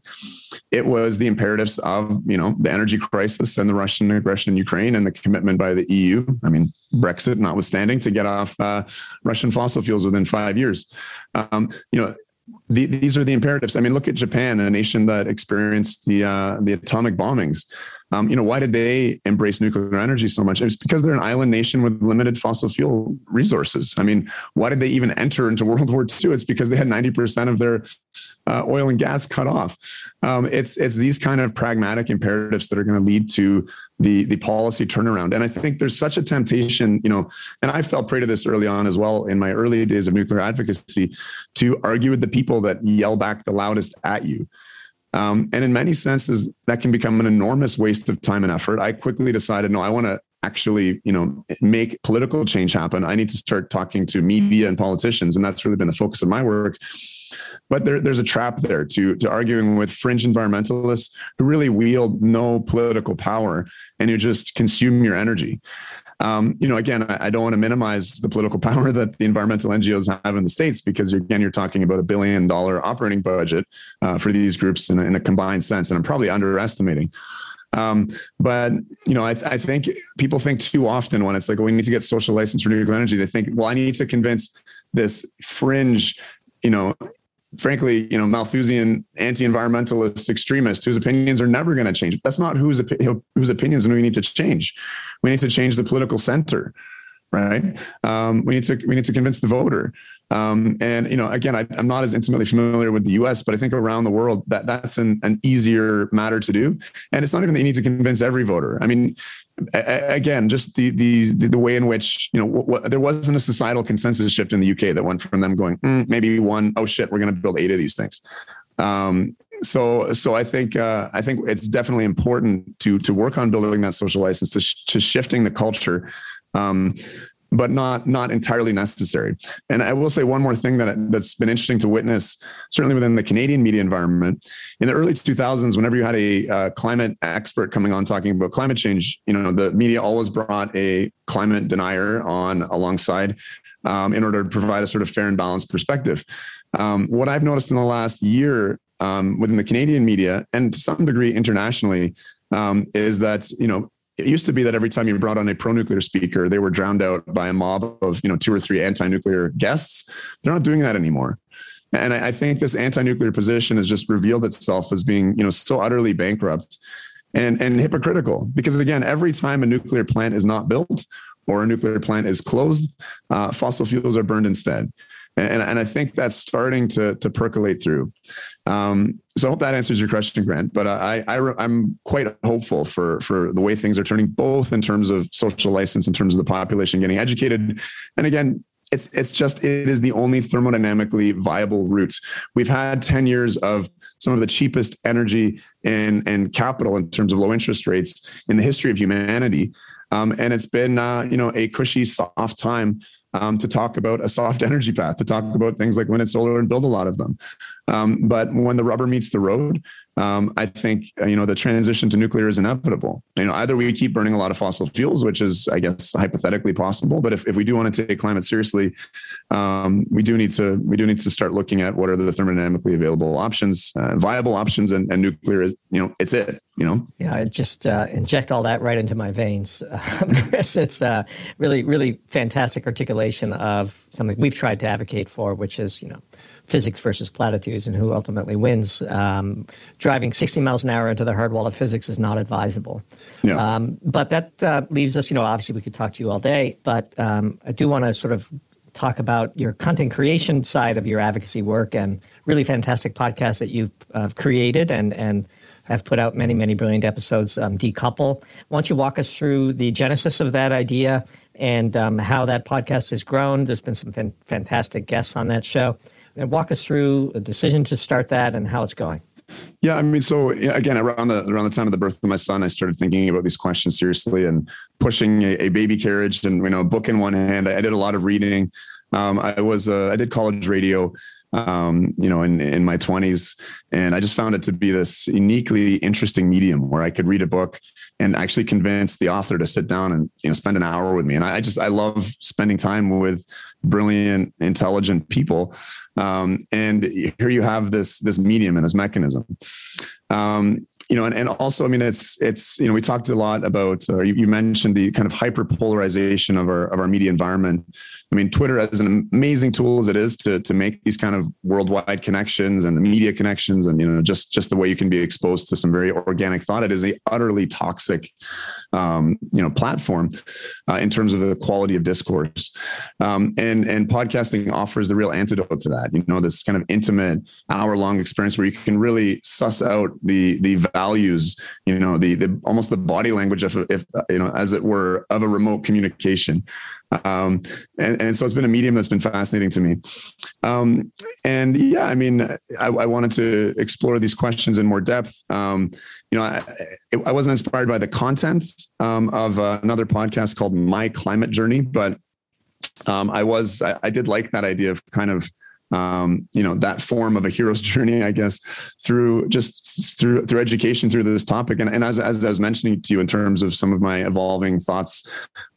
It was the imperatives of you know the energy crisis and the Russian aggression in Ukraine and the commitment by the EU. I mean, Brexit notwithstanding, to get off uh, Russian fossil fuels within five years. Um, you know, the, these are the imperatives. I mean, look at Japan, a nation that experienced the uh, the atomic bombings. Um, you know, why did they embrace nuclear energy so much? It's because they're an island nation with limited fossil fuel resources. I mean, why did they even enter into World War II? It's because they had 90% of their uh, oil and gas cut off. Um, it's it's these kind of pragmatic imperatives that are going to lead to the the policy turnaround. And I think there's such a temptation, you know, and I fell prey to this early on as well in my early days of nuclear advocacy, to argue with the people that yell back the loudest at you. Um, and in many senses, that can become an enormous waste of time and effort. I quickly decided, no, I want to actually, you know, make political change happen. I need to start talking to media and politicians, and that's really been the focus of my work. But there, there's a trap there to to arguing with fringe environmentalists who really wield no political power and who just consume your energy. Um, you know, again, I, don't want to minimize the political power that the environmental NGOs have in the states because again, you're talking about a billion dollar operating budget uh, for these groups in a, in a, combined sense, and I'm probably underestimating. Um, but you know, I, th- I, think people think too often when it's like, oh, we need to get social license for renewable energy. They think, well, I need to convince this fringe, you know, frankly, you know, Malthusian anti-environmentalist extremist whose opinions are never going to change. That's not whose whose opinions we need to change. We need to change the political center, right? Um, we need to we need to convince the voter. Um, and you know, again, I, am not as intimately familiar with the U.S., but I think around the world that that's an, an easier matter to do. And it's not even that you need to convince every voter. I mean, again, just the, the the way in which you know what, there wasn't a societal consensus shift in the UK that went from them going mm, maybe one oh shit we're going to build eight of these things. Um, so so I think uh, I think it's definitely important to to work on building that social license to sh- to shifting the culture. Um, but not not entirely necessary. And I will say one more thing that that's been interesting to witness, certainly within the Canadian media environment. In the early 2000s, whenever you had a uh, climate expert coming on talking about climate change, you know the media always brought a climate denier on alongside um, in order to provide a sort of fair and balanced perspective. Um, what I've noticed in the last year um, within the Canadian media and to some degree internationally um, is that you know it used to be that every time you brought on a pro-nuclear speaker, they were drowned out by a mob of you know two or three anti-nuclear guests. They're not doing that anymore. And I, I think this anti-nuclear position has just revealed itself as being, you know, so utterly bankrupt and, and hypocritical. Because again, every time a nuclear plant is not built or a nuclear plant is closed, uh, fossil fuels are burned instead. And, and I think that's starting to, to percolate through. Um, so I hope that answers your question, Grant. But I, I, am quite hopeful for for the way things are turning, both in terms of social license, in terms of the population getting educated, and again, it's it's just it is the only thermodynamically viable route. We've had ten years of some of the cheapest energy and and capital in terms of low interest rates in the history of humanity. Um, and it's been uh, you know a cushy, soft time um, to talk about a soft energy path, to talk about things like wind and solar and build a lot of them. Um, but when the rubber meets the road, um, I think uh, you know the transition to nuclear is inevitable. You know, either we keep burning a lot of fossil fuels, which is, I guess, hypothetically possible. But if, if we do want to take climate seriously, um, we do need to we do need to start looking at what are the thermodynamically available options, uh, viable options, and, and, nuclear is you know it's it. You know. Yeah, I just uh, inject all that right into my veins, Chris. It's uh, really really fantastic articulation of something we've tried to advocate for, which is you know physics versus platitudes and who ultimately wins. Um, driving 60 miles an hour into the hard wall of physics is not advisable. Yeah. Um, but that uh, leaves us, you know, obviously we could talk to you all day, but um, I do want to sort of talk about your content creation side of your advocacy work and really fantastic podcast that you've uh, created and, and have put out many, many brilliant episodes, um, Decouple. Why don't you walk us through the genesis of that idea and um, how that podcast has grown? There's been some fan- fantastic guests on that show and walk us through the decision to start that and how it's going. Yeah, I mean, so again, around the around the time of the birth of my son, I started thinking about these questions seriously and pushing a, a baby carriage and you know, a book in one hand. I, I did a lot of reading. Um, I was uh, I did college radio, um, you know, in in my twenties, and I just found it to be this uniquely interesting medium where I could read a book and actually convince the author to sit down and you know spend an hour with me. And I, I just I love spending time with brilliant, intelligent people. Um, and here you have this this medium and this mechanism. Um, you know, and, and also, I mean, it's it's you know, we talked a lot about. Uh, you, you mentioned the kind of hyper polarization of our of our media environment. I mean, Twitter, as an amazing tool as it is to to make these kind of worldwide connections and the media connections, and you know, just just the way you can be exposed to some very organic thought, it is a utterly toxic, um, you know, platform uh, in terms of the quality of discourse. Um, and and podcasting offers the real antidote to that. You know, this kind of intimate hour long experience where you can really suss out the the values. You know, the the almost the body language of if you know, as it were, of a remote communication. Um, and, and, so it's been a medium that's been fascinating to me. Um, and yeah, I mean, I, I, wanted to explore these questions in more depth. Um, you know, I, I, wasn't inspired by the content um, of uh, another podcast called My Climate Journey, but um, I was, I, I, did like that idea of kind of um, you know that form of a hero's journey, I guess, through just through through education through this topic. And, and as as I was mentioning to you in terms of some of my evolving thoughts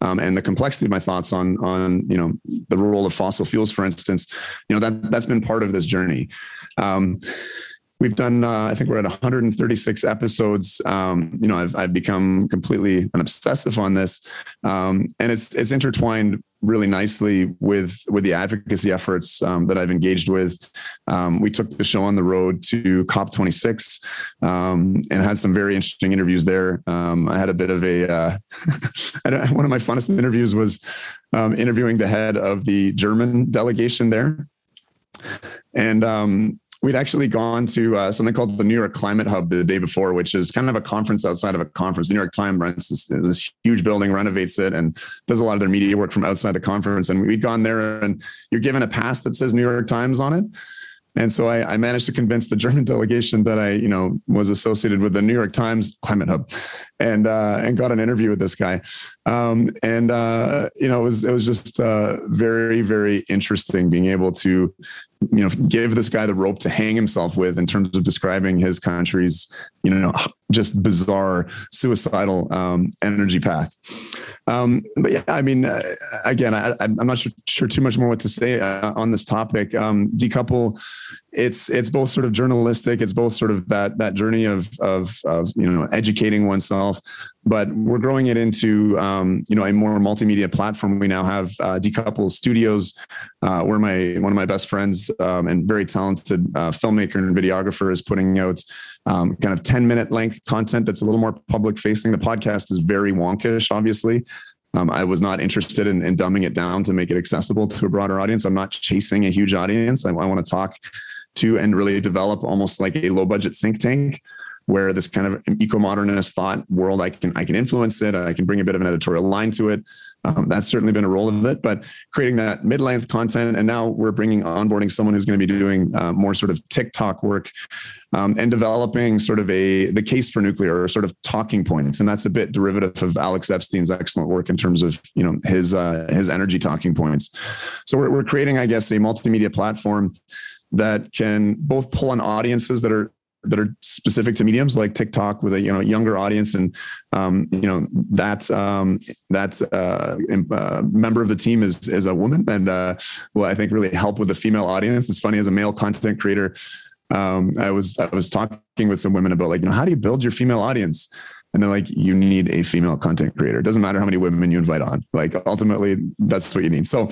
um, and the complexity of my thoughts on on you know the role of fossil fuels, for instance, you know that that's been part of this journey. Um, we've done uh, i think we're at 136 episodes um, you know I've, I've become completely an obsessive on this um, and it's it's intertwined really nicely with with the advocacy efforts um, that I've engaged with. Um, we took the show on the road to COP26 um, and had some very interesting interviews there. Um, I had a bit of a uh, one of my funnest interviews was um, interviewing the head of the German delegation there, and um, we'd actually gone to uh, something called the New York Climate Hub the day before, which is kind of a conference outside of a conference. The New York Times rents this, this, huge building, renovates it, and does a lot of their media work from outside the conference. And we'd gone there, and you're given a pass that says New York Times on it. And so I, I, managed to convince the German delegation that I, you know, was associated with the New York Times Climate Hub, and uh, and got an interview with this guy. Um, and uh, you know, it was it was just uh, very very interesting being able to you know give this guy the rope to hang himself with in terms of describing his country's you know just bizarre suicidal um, energy path. Um, but yeah i mean uh, again I, am not sure, sure, too much more what to say uh, on this topic. Um, decouple it's it's both sort of journalistic it's both sort of that that journey of of, of you know educating oneself but we're growing it into um, you know a more multimedia platform. We now have uh, Decouple Studios, uh, where my one of my best friends um, and very talented uh, filmmaker and videographer is putting out um, kind of ten minute length content that's a little more public facing. The podcast is very wonkish, obviously. Um, I was not interested in, in, dumbing it down to make it accessible to a broader audience. I'm not chasing a huge audience. I, I want to talk to and really develop almost like a low budget think tank where this kind of eco-modernist thought world, I can I can influence it. I can bring a bit of an editorial line to it. Um, that's certainly been a role of it. But creating that mid-length content, and now we're bringing onboarding someone who's going to be doing uh, more sort of TikTok work um, and developing sort of a the case for nuclear or sort of talking points. And that's a bit derivative of Alex Epstein's excellent work in terms of you know his uh, his energy talking points. So we're, we're creating, I guess, a multimedia platform that can both pull on audiences that are that are specific to mediums like TikTok with a you know younger audience, and um, you know that um, that uh, uh, member of the team is is a woman, and uh, will I think really help with the female audience. It's funny as a male content creator. Um, I was I was talking with some women about like you know how do you build your female audience, and they're like you need a female content creator. It doesn't matter how many women you invite on. Like ultimately, that's what you need. So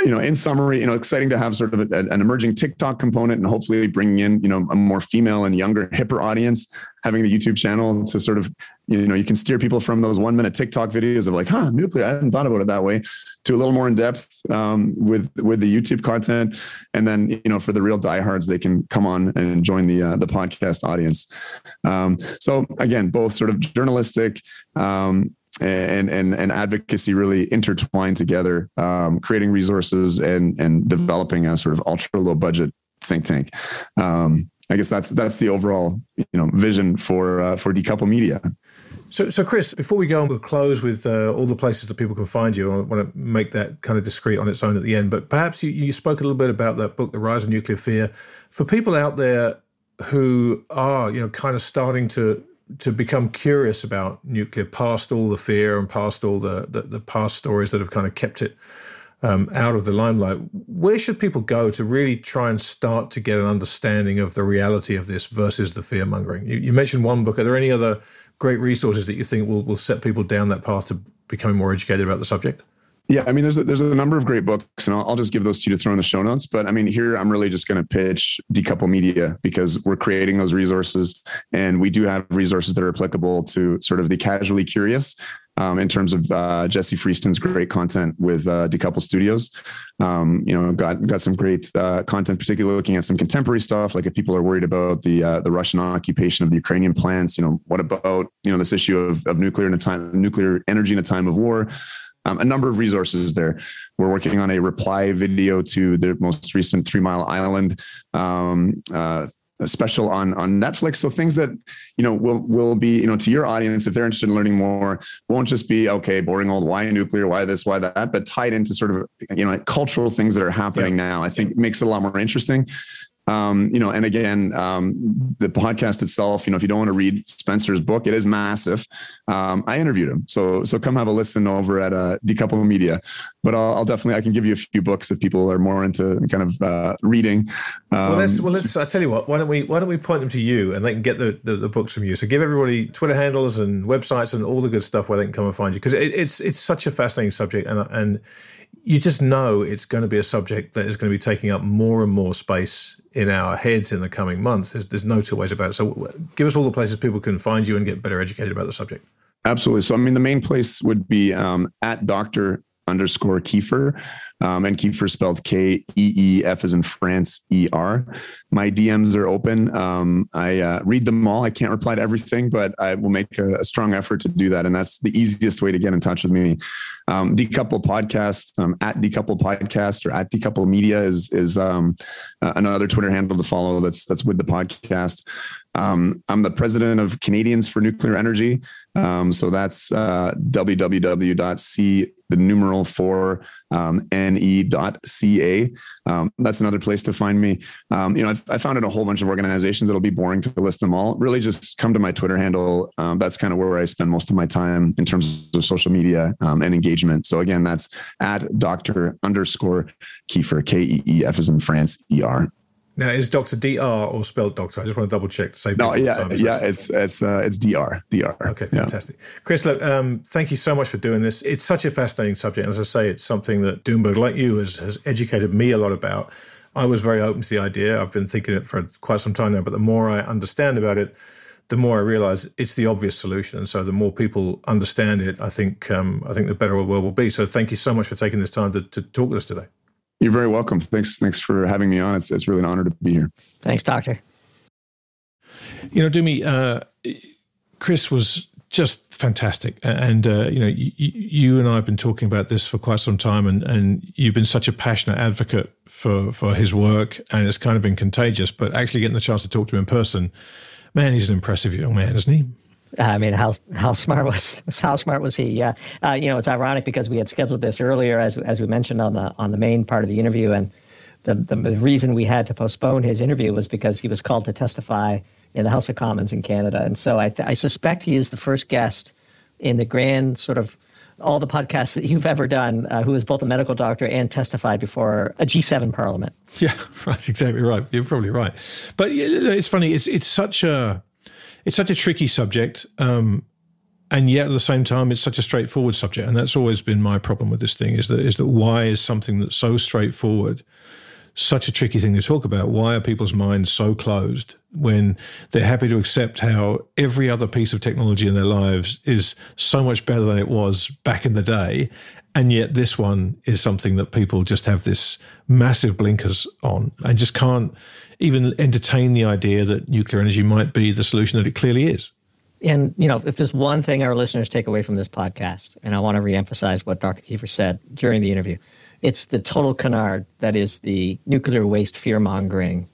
you know, in summary, you know, exciting to have sort of a, an emerging TikTok component and hopefully bringing in, you know, a more female and younger, hipper audience, having the YouTube channel to sort of, you know, you can steer people from those one minute TikTok videos of like, huh, nuclear. I hadn't thought about it that way to a little more in depth um, with, with the YouTube content. And then, you know, for the real diehards, they can come on and join the, uh, the podcast audience. Um, so again, both sort of journalistic, um, and and and advocacy really intertwined together, um, creating resources and and developing a sort of ultra low budget think tank. Um, I guess that's that's the overall you know vision for uh, for decouple media. So, so Chris, before we go on, we'll close with uh, all the places that people can find you. I want to make that kind of discreet on its own at the end. But perhaps you, you spoke a little bit about that book, The Rise of Nuclear Fear. For people out there who are, you know, kind of starting to to become curious about nuclear past all the fear and past all the, the, the past stories that have kind of kept it um, out of the limelight. Where should people go to really try and start to get an understanding of the reality of this versus the fear mongering? You, you, mentioned one book. Are there any other great resources that you think will, will set people down that path to becoming more educated about the subject? Yeah, I mean, there's a, there's a number of great books, and I'll, I'll, just give those to you to throw in the show notes. But I mean, here I'm really just going to pitch Decouple Media because we're creating those resources, and we do have resources that are applicable to sort of the casually curious. Um, in terms of uh, Jesse Freeston's great content with uh, Decouple Studios, um, you know, got got some great uh, content, particularly looking at some contemporary stuff. Like if people are worried about the uh, the Russian occupation of the Ukrainian plants, you know, what about you know this issue of, of nuclear in a time nuclear energy in a time of war? Um, a number of resources there. We're working on a reply video to the most recent Three Mile Island um, uh, special on on Netflix. So things that you know will will be you know to your audience if they're interested in learning more won't just be okay boring old why nuclear why this why that but tied into sort of you know cultural things that are happening yeah. now. I think makes it a lot more interesting um, you know, and again, um, the podcast itself, you know, if you don't want to read Spencer's book, it is massive. Um, I interviewed him, so so come have a listen over at uh, Decouple Media. But I'll, I'll, definitely I can give you a few books if people are more into kind of uh, reading. well, let's um, well let's. I tell you what. Why don't we why don't we point them to you and they can get the, the, the books from you. So give everybody Twitter handles and websites and all the good stuff where they can come and find you because it, it's it's such a fascinating subject and and you just know it's going to be a subject that is going to be taking up more and more space in our heads in the coming months. There's, there's no two ways about it. So, give us all the places people can find you and get better educated about the subject. Absolutely. So, I mean, the main place would be um, at Dr. underscore Keefer, um, and Keefer spelled K E E F is in France E R. My DMs are open. Um, I uh, read them all. I can't reply to everything, but I will make a, a, strong effort to do that. And that's the easiest way to get in touch with me. Um, Decouple Podcast um, at Decouple Podcast or at Decouple Media is is um, uh, another Twitter handle to follow. That's that's with the podcast. Um, I'm the president of Canadians for Nuclear Energy. Um, so that's uh, www.c the numeral four um, ne.ca. Um, that's another place to find me. Um, you know, I've, I founded a whole bunch of organizations. It'll be boring to list them all. Really, just come to my Twitter handle. Um, that's kind of where I spend most of my time in terms of social media um, and engagement. So again, that's at Doctor underscore Keefer K E E F is in France E R. Now, is Doctor Dr or spelled Doctor? I just want to double check to say. No, yeah, yeah, it's it's uh, it's Dr. Dr. Okay, fantastic, yeah. Chris. Look, um, thank you so much for doing this. It's such a fascinating subject, and as I say, it's something that Doomberg, like you, has has educated me a lot about. I was very open to the idea. I've been thinking it for quite some time now, but the more I understand about it, the more I realize it's the obvious solution. And so the more people understand it, I think um, I think the better our world will be. So thank you so much for taking this time to, to talk with us today. You're very welcome. Thanks. Thanks for having me on. It's, it's really an honor to be here. Thanks, Doctor. You know, Doomy, uh, Chris was just fantastic. And, uh, you know, you, you, and I have been talking about this for quite some time, and, and you've been such a passionate advocate for, for his work, and it's kind of been contagious. But actually getting the chance to talk to him in person, man, he's an impressive young man, isn't he? I mean, how how smart was how smart was he? Yeah, uh, you know, it's ironic because we had scheduled this earlier, as as we mentioned on the on the main part of the interview, and the the reason we had to postpone his interview was because he was called to testify in the House of Commons in Canada, and so I I suspect he is the first guest in the grand sort of all the podcasts that you've ever done uh, who is both a medical doctor and testified before a G7 parliament. Yeah, that's exactly right. You're probably right. But it's funny. It's it's such a it's such a tricky subject. Um, and yet at the same time, it's such a straightforward subject. And that's always been my problem with this thing is that, is that why is something that's so straightforward such a tricky thing to talk about? Why are people's minds so closed when they're happy to accept how every other piece of technology in their lives is so much better than it was back in the day? And yet this one is something that people just have this massive blinkers on and just can't even entertain the idea that nuclear energy might be the solution that it clearly is. And, you know, if there's one thing our listeners take away from this podcast, and I want to reemphasize what Dr. Keefer said during the interview, it's the total canard that is the nuclear waste fear mongering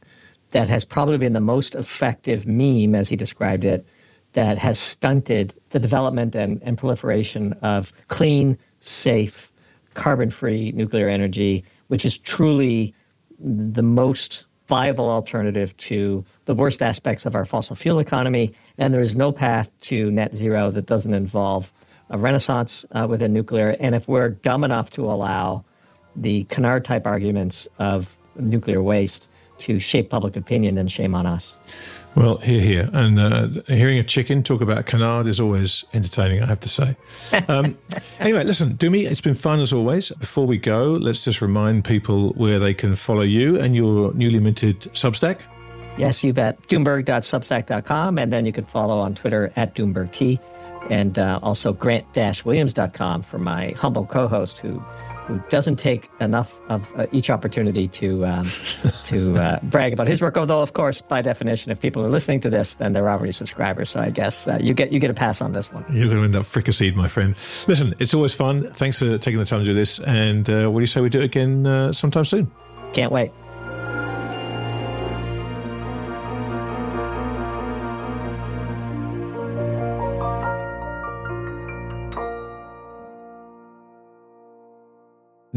that has probably been the most effective meme, as he described it, that has stunted the development and, and proliferation of clean, safe, carbon free nuclear energy, which is truly the most viable alternative to the worst aspects of our fossil fuel economy. And there is no path to net zero that doesn't involve a renaissance uh, within nuclear. And if we're dumb enough to allow the canard type arguments of nuclear waste to shape public opinion, then shame on us. Well, here, here. And uh, hearing a chicken talk about canard is always entertaining, I have to say. Um, anyway, listen, Doomy, it's been fun as always. Before we go, let's just remind people where they can follow you and your newly minted Substack. Yes, you bet. Doomberg.substack.com. And then you can follow on Twitter at DoombergT. And uh, also grant-williams.com for my humble co-host who who doesn't take enough of uh, each opportunity to um, to uh, brag about his work. Although, of course, by definition, if people are listening to this, then they're already subscribers. So I guess uh, you get you get a pass on this one. You're going to end up fricasseed, my friend. Listen, it's always fun. Thanks for taking the time to do this. And uh, what do you say we do it again uh, sometime soon? Can't wait.